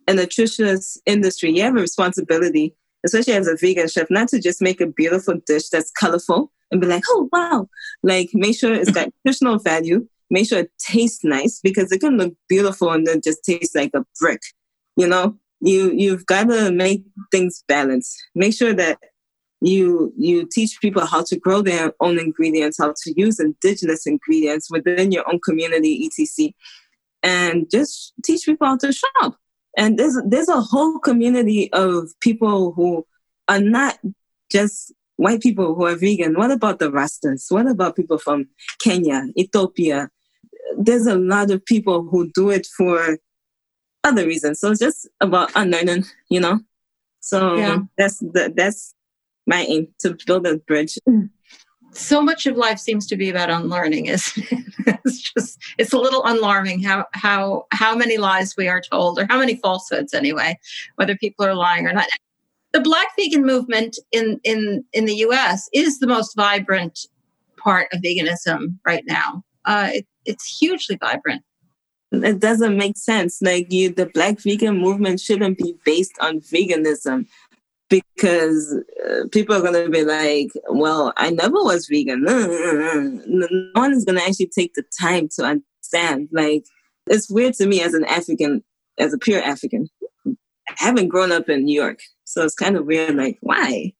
a nutritious industry you have a responsibility especially as a vegan chef not to just make a beautiful dish that's colorful and be like oh wow. Like make sure it's got nutritional value. Make sure it tastes nice because it can look beautiful and then just taste like a brick you know? You you've got to make things balanced. Make sure that you you teach people how to grow their own ingredients how to use indigenous ingredients within your own community etc and just teach people how to shop. And there's there's a whole community of people who are not just white people who are vegan. What about the rastas? What about people from kenya ethiopia? There's a lot of people who do it for other reasons. So it's just about unlearning you know? So Yeah. that's the, that's my aim to build a bridge. So much of life seems to be about unlearning. Is it's just it's a little alarming how how how many lies we are told, or how many falsehoods anyway, whether people are lying or not. The Black vegan movement in in in the U.S. is the most vibrant part of veganism right now. Uh, it, it's hugely vibrant. It doesn't make sense. Like you, the Black vegan movement shouldn't be based on veganism because uh, people are gonna be like, "Well, I never was vegan." Mm, mm, mm, no one is gonna actually take the time to understand. Like, it's weird to me as an African, as a pure African. I haven't grown up in New York, so it's kind of weird. Like, why?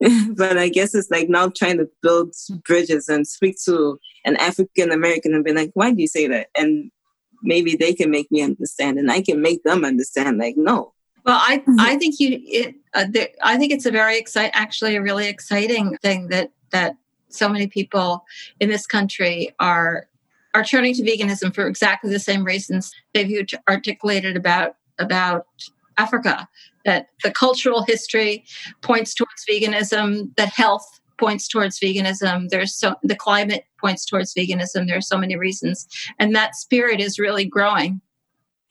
but I guess it's like now trying to build bridges and speak to an African American and be like, "Why do you say that?" And maybe they can make me understand, and I can make them understand. Like, no, Well, I I think you it uh, there, I think it's a very excite actually a really exciting thing that that so many people in this country are are turning to veganism for exactly the same reasons they've art- articulated about about Africa that the cultural history points towards veganism that health points towards veganism there's so the climate points towards veganism there are so many reasons and that spirit is really growing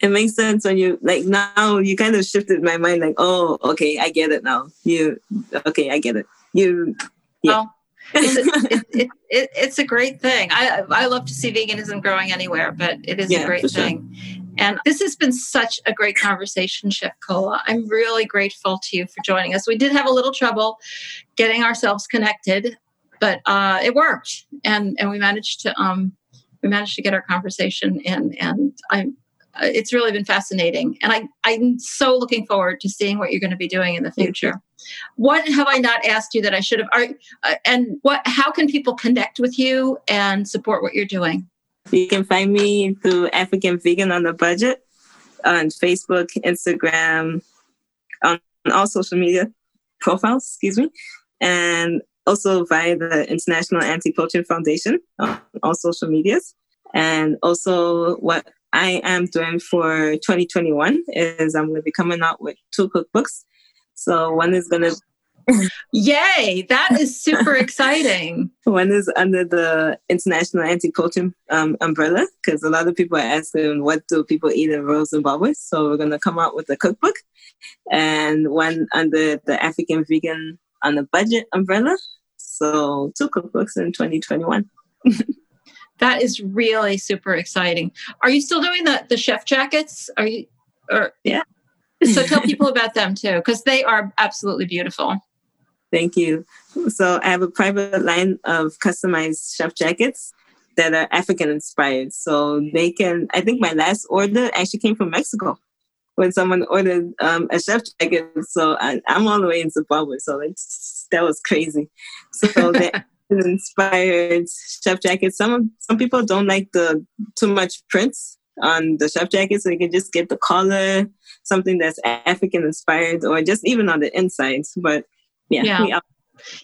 it makes sense when you like now you kind of shifted my mind like oh okay i get it now you okay i get it you Yeah. Well, it's a, it, it, it, it's a great thing. I I love to see veganism growing anywhere, but it is Yeah, a great for sure. thing. And this has been such a great conversation, Chef Cola. I'm really grateful to you for joining us. We did have a little trouble getting ourselves connected, but uh, it worked, and and we managed to um, we managed to get our conversation in. And I'm it's really been fascinating, and I I'm so looking forward to seeing what you're going to be doing in the future. What have I not asked you that I should have? Are, uh, and what? How can people connect with you and support what you're doing? You can find me through African Vegan on the Budget on Facebook, Instagram, on all social media profiles, excuse me, and also via the International Anti-Poaching Foundation on all social medias. And also what I am doing for 2021 is I'm going to be coming out with two cookbooks. So one is going to Yay! That is super exciting. One is under the International Anti-Poaching um, umbrella because a lot of people are asking what do people eat in rural Zimbabwe. So we're going to come out with a cookbook, and one under the African Vegan on a Budget umbrella. So two cookbooks in 2021. that is really super exciting. Are you still doing the the chef jackets? Are you? Or yeah. so tell people about them too because they are absolutely beautiful. Thank you. So I have a private line of customized chef jackets that are African inspired. So they can, I think my last order actually came from Mexico when someone ordered um, a chef jacket. So I, am all the way in Zimbabwe. So that was crazy. So inspired chef jackets. Some, some people don't like the too much prints on the chef jacket. So you can just get the collar, something that's African inspired or just even on the inside. But yeah, yeah.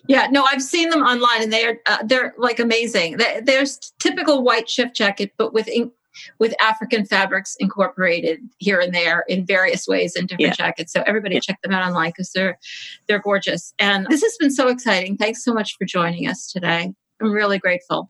Yeah, no, I've seen them online, and they are uh, they're like amazing. They, there's typical white chef jacket, but with in, with African fabrics incorporated here and there in various ways in different yeah. jackets. So everybody yeah. check them out online because they're they're gorgeous. And this has been so exciting. Thanks so much for joining us today. I'm really grateful.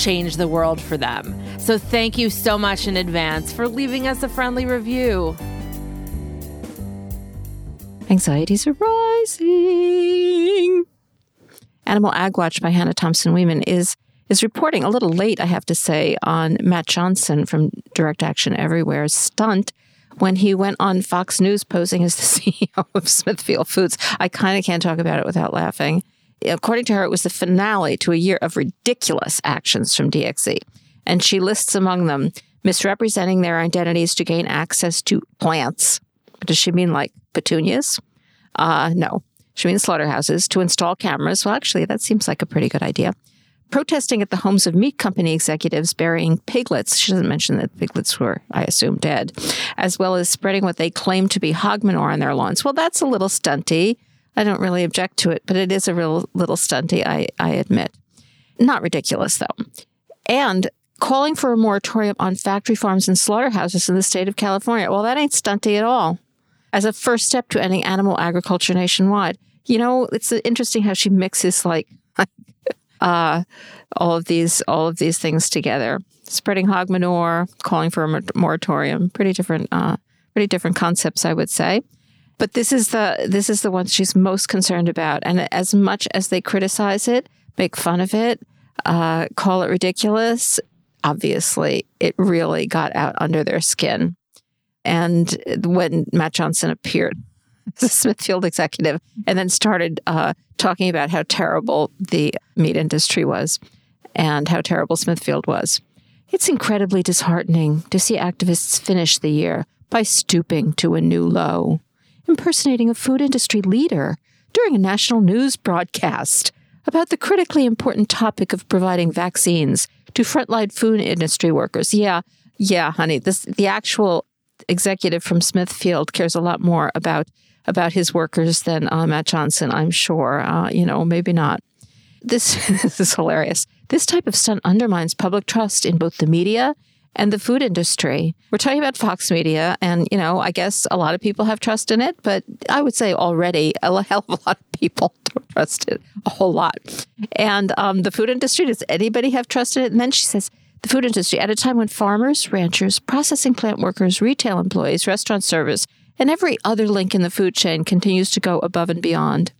change the world for them. So thank you so much in advance for leaving us a friendly review. Anxieties are rising. Animal Ag Watch by Hannah Thompson Weeman is is reporting a little late, I have to say, on Matt Johnson from Direct Action Everywhere's stunt when he went on Fox News posing as the CEO of Smithfield Foods. I kind of can't talk about it without laughing. According to her, it was the finale to a year of ridiculous actions from DXE. And she lists among them misrepresenting their identities to gain access to plants. Does she mean like petunias? Uh, no. She means slaughterhouses to install cameras. Well, actually, that seems like a pretty good idea. Protesting at the homes of meat company executives burying piglets. She doesn't mention that piglets were, I assume, dead, as well as spreading what they claim to be hog manure on their lawns. Well, that's a little stunty. I don't really object to it, but it is a real little stunty, I, I admit. Not ridiculous, though. And calling for a moratorium on factory farms and slaughterhouses in the state of California. Well, that ain't stunty at all. As a first step to ending animal agriculture nationwide. You know, it's interesting how she mixes like uh, all of these all of these things together. Spreading hog manure, calling for a moratorium, pretty different uh, pretty different concepts, I would say. But this is the this is the one she's most concerned about. And as much as they criticize it, make fun of it, uh, call it ridiculous, obviously it really got out under their skin. And when Matt Johnson appeared, the Smithfield executive, and then started uh, talking about how terrible the meat industry was and how terrible Smithfield was. It's incredibly disheartening to see activists finish the year by stooping to a new low impersonating a food industry leader during a national news broadcast about the critically important topic of providing vaccines to frontline food industry workers. Yeah, yeah, honey, this the actual executive from Smithfield cares a lot more about about his workers than uh, Matt Johnson. I'm sure. Uh, you know, maybe not. This, this is hilarious. This type of stunt undermines public trust in both the media and the food industry. We're talking about Fox Media, and you know, I guess a lot of people have trust in it, but I would say already a hell of a lot of people don't trust it a whole lot. And um, the food industry, does anybody have trust in it? And then she says, the food industry at a time when farmers, ranchers, processing plant workers, retail employees, restaurant service, and every other link in the food chain continues to go above and beyond.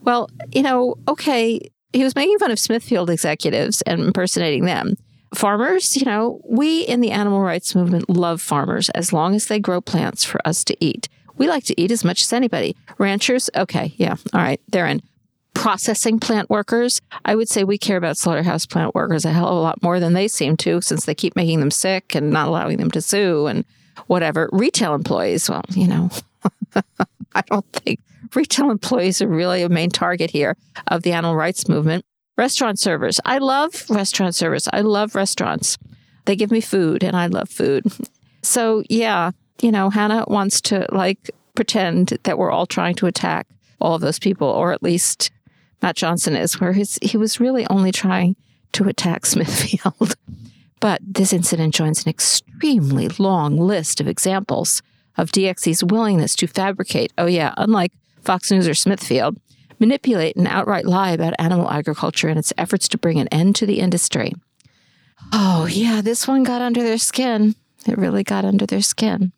Well, you know, okay, he was making fun of Smithfield executives and impersonating them farmers, you know, we in the animal rights movement love farmers as long as they grow plants for us to eat. We like to eat as much as anybody. Ranchers, okay, yeah, all right, they're in. Processing plant workers, I would say we care about slaughterhouse plant workers a hell of a lot more than they seem to, since they keep making them sick and not allowing them to sue and whatever. Retail employees, well, you know, I don't think retail employees are really a main target here of the animal rights movement. Restaurant servers. I love restaurant servers. I love restaurants. They give me food and I love food. So, yeah, you know, Hannah wants to like pretend that we're all trying to attack all of those people, or at least Matt Johnson is, where his, he was really only trying to attack Smithfield. but this incident joins an extremely long list of examples of DXE's willingness to fabricate, oh, yeah, unlike Fox News or Smithfield, manipulate and outright lie about animal agriculture and its efforts to bring an end to the industry. Oh, yeah, this one got under their skin. It really got under their skin.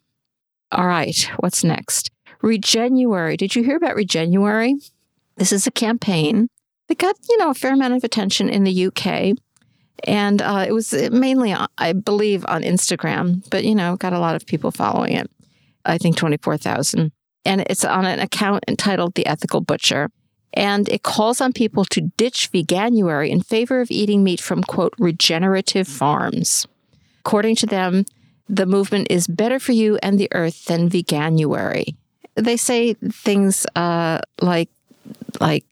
All right, what's next? Regenuary. Did you hear about Regenuary? This is a campaign that got, you know, a fair amount of attention in the UK. And uh, it was mainly, I believe, on Instagram, but, you know, got a lot of people following it. I think 24,000. And it's on an account entitled The Ethical Butcher and it calls on people to ditch veganuary in favor of eating meat from, quote, regenerative farms. According to them, the movement is better for you and the earth than veganuary. They say things uh, like, like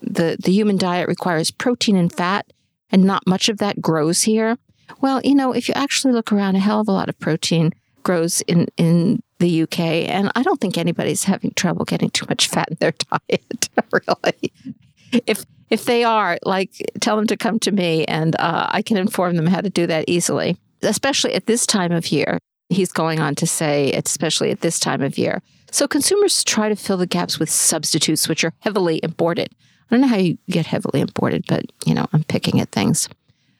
the, the human diet requires protein and fat, and not much of that grows here. Well, you know, if you actually look around, a hell of a lot of protein grows in, in the UK, and I don't think anybody's having trouble getting too much fat in their diet, really. If if they are, like, tell them to come to me, and uh, I can inform them how to do that easily. Especially at this time of year, he's going on to say, especially at this time of year. So consumers try to fill the gaps with substitutes, which are heavily imported. I don't know how you get heavily imported, but you know, I'm picking at things.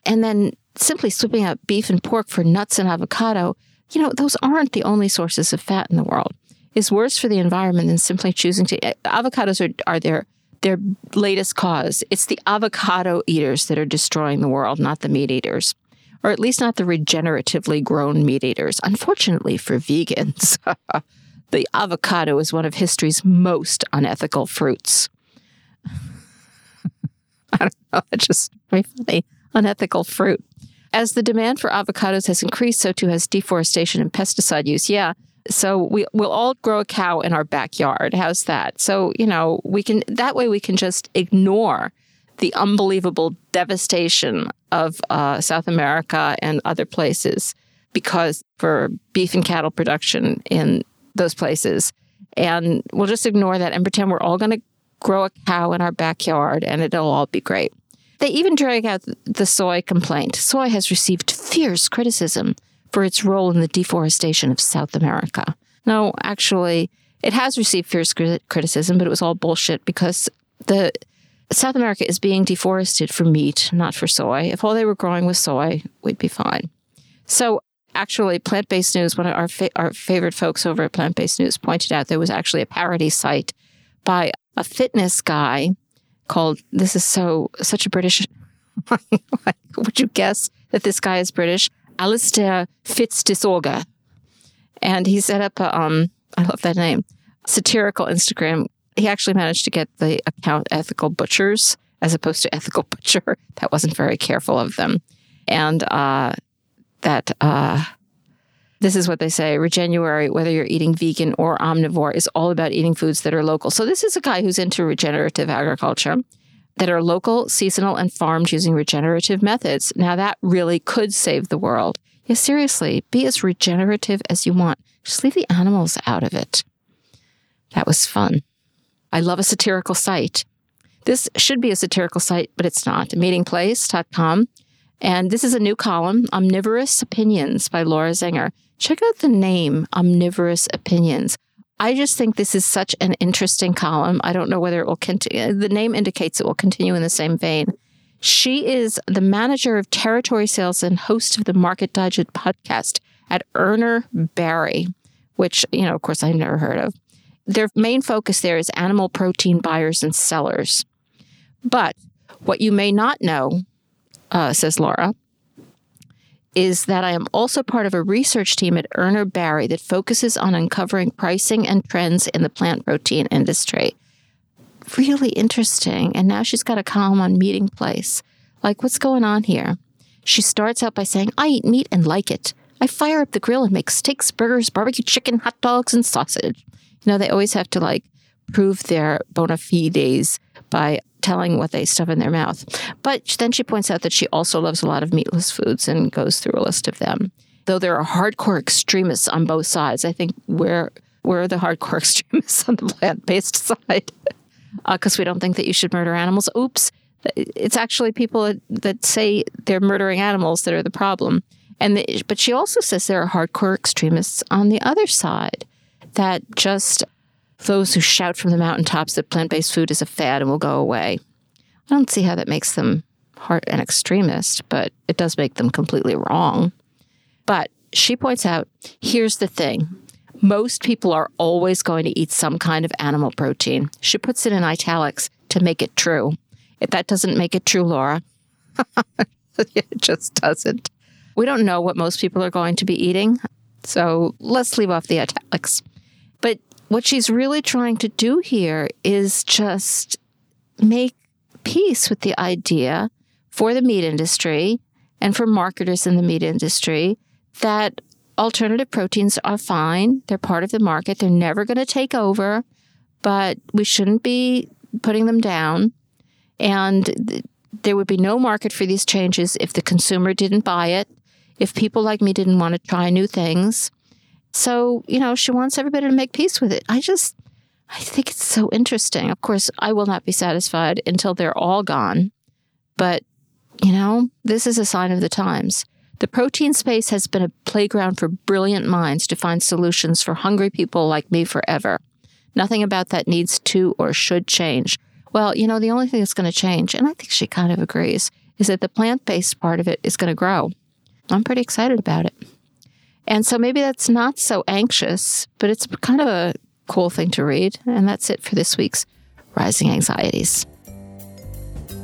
And then simply swapping out beef and pork for nuts and avocado you know, those aren't the only sources of fat in the world. It's worse for the environment than simply choosing to. Eh, avocados are, are their their latest cause. It's the avocado eaters that are destroying the world, not the meat eaters, or at least not the regeneratively grown meat eaters. Unfortunately for vegans, the avocado is one of history's most unethical fruits. I don't know. It's just very funny. Unethical fruit. As the demand for avocados has increased, so too has deforestation and pesticide use. Yeah. So we we'll all grow a cow in our backyard. How's that? So, you know, we can that way we can just ignore the unbelievable devastation of uh, South America and other places because for beef and cattle production in those places. And we'll just ignore that and pretend we're all going to grow a cow in our backyard and it'll all be great. They even drag out the soy complaint. Soy has received fierce criticism for its role in the deforestation of South America. No, actually, it has received fierce criticism, but it was all bullshit because the South America is being deforested for meat, not for soy. If all they were growing was soy, we'd be fine. So, actually, Plant Based News, one of our fa- our favorite folks over at Plant Based News, pointed out there was actually a parody site by a fitness guy called This is so such a British would you guess that this guy is British? Alistair Fitzdisorger. And he set up a um I love that name. Satirical Instagram. He actually managed to get the account ethical butchers as opposed to ethical butcher. That wasn't very careful of them. And uh that uh this is what they say Regenuary, whether you're eating vegan or omnivore, is all about eating foods that are local. So, this is a guy who's into regenerative agriculture that are local, seasonal, and farmed using regenerative methods. Now, that really could save the world. Yeah, seriously, be as regenerative as you want. Just leave the animals out of it. That was fun. I love a satirical site. This should be a satirical site, but it's not. Meatingplace.com. And this is a new column, Omnivorous Opinions by Laura Zenger. Check out the name, Omnivorous Opinions. I just think this is such an interesting column. I don't know whether it will continue. The name indicates it will continue in the same vein. She is the manager of territory sales and host of the Market Digest podcast at Urner Barry, which, you know, of course, I've never heard of. Their main focus there is animal protein buyers and sellers. But what you may not know, uh, says Laura, is that I am also part of a research team at Urner Barry that focuses on uncovering pricing and trends in the plant protein industry. Really interesting. And now she's got a column on Meatingplace. Like, what's going on here? She starts out by saying, I eat meat and like it. I fire up the grill and make steaks, burgers, barbecue chicken, hot dogs, and sausage. You know, they always have to like prove their bona fides by telling what they stuff in their mouth. But then she points out that she also loves a lot of meatless foods and goes through a list of them. Though there are hardcore extremists on both sides, I think we're we're the hardcore extremists on the plant-based side because uh, we don't think that you should murder animals. Oops, it's actually people that, that say they're murdering animals that are the problem. And the, but she also says there are hardcore extremists on the other side that just those who shout from the mountaintops that plant based food is a fad and will go away. I don't see how that makes them hard an extremist, but it does make them completely wrong. But she points out here's the thing most people are always going to eat some kind of animal protein. She puts it in italics to make it true. If that doesn't make it true, Laura, it just doesn't. We don't know what most people are going to be eating. So let's leave off the italics. But what she's really trying to do here is just make peace with the idea for the meat industry and for marketers in the meat industry that alternative proteins are fine. They're part of the market. They're never going to take over, but we shouldn't be putting them down. And th- there would be no market for these changes if the consumer didn't buy it, if people like me didn't want to try new things. So, you know, she wants everybody to make peace with it. I just, I think it's so interesting. Of course, I will not be satisfied until they're all gone. But, you know, this is a sign of the times. The protein space has been a playground for brilliant minds to find solutions for hungry people like me forever. Nothing about that needs to or should change. Well, you know, the only thing that's going to change, and I think she kind of agrees, is that the plant based part of it is going to grow. I'm pretty excited about it. And so maybe that's not so anxious, but it's kind of a cool thing to read. And that's it for this week's Rising Anxieties.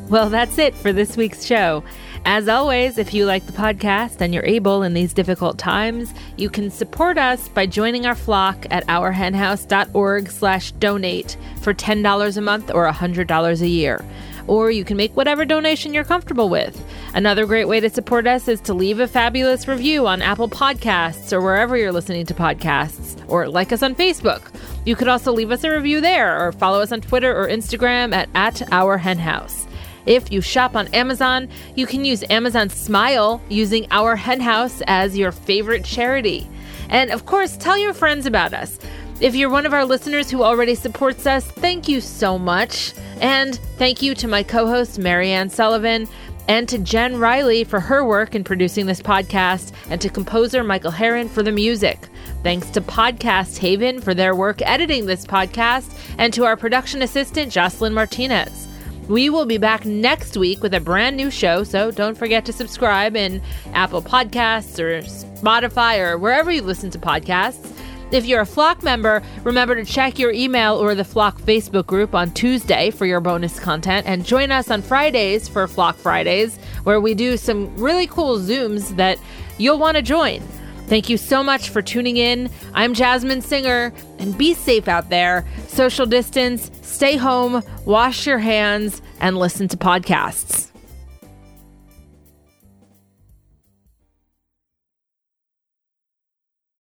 Well, that's it for this week's show. As always, if you like the podcast and you're able in these difficult times, you can support us by joining our flock at ourhenhouse.org slash donate for $10 a month or $100 a year or you can make whatever donation you're comfortable with. Another great way to support us is to leave a fabulous review on Apple Podcasts or wherever you're listening to podcasts, or like us on Facebook. You could also leave us a review there or follow us on Twitter or Instagram at, at Our Hen House. If you shop on Amazon, you can use Amazon Smile using Our Hen House as your favorite charity. And of course, tell your friends about us. If you're one of our listeners who already supports us, thank you so much. And thank you to my co host, Mariann Sullivan, and to Jen Riley for her work in producing this podcast, and to composer Michael Herron for the music. Thanks to Podcast Haven for their work editing this podcast, and to our production assistant, Jocelyn Martinez. We will be back next week with a brand new show, so don't forget to subscribe in Apple Podcasts or Spotify or wherever you listen to podcasts. If you're a Flock member, remember to check your email or the Flock Facebook group on Tuesday for your bonus content and join us on Fridays for Flock Fridays, where we do some really cool Zooms that you'll want to join. Thank you so much for tuning in. I'm Jasmin Singer, and be safe out there. Social distance, stay home, wash your hands, and listen to podcasts.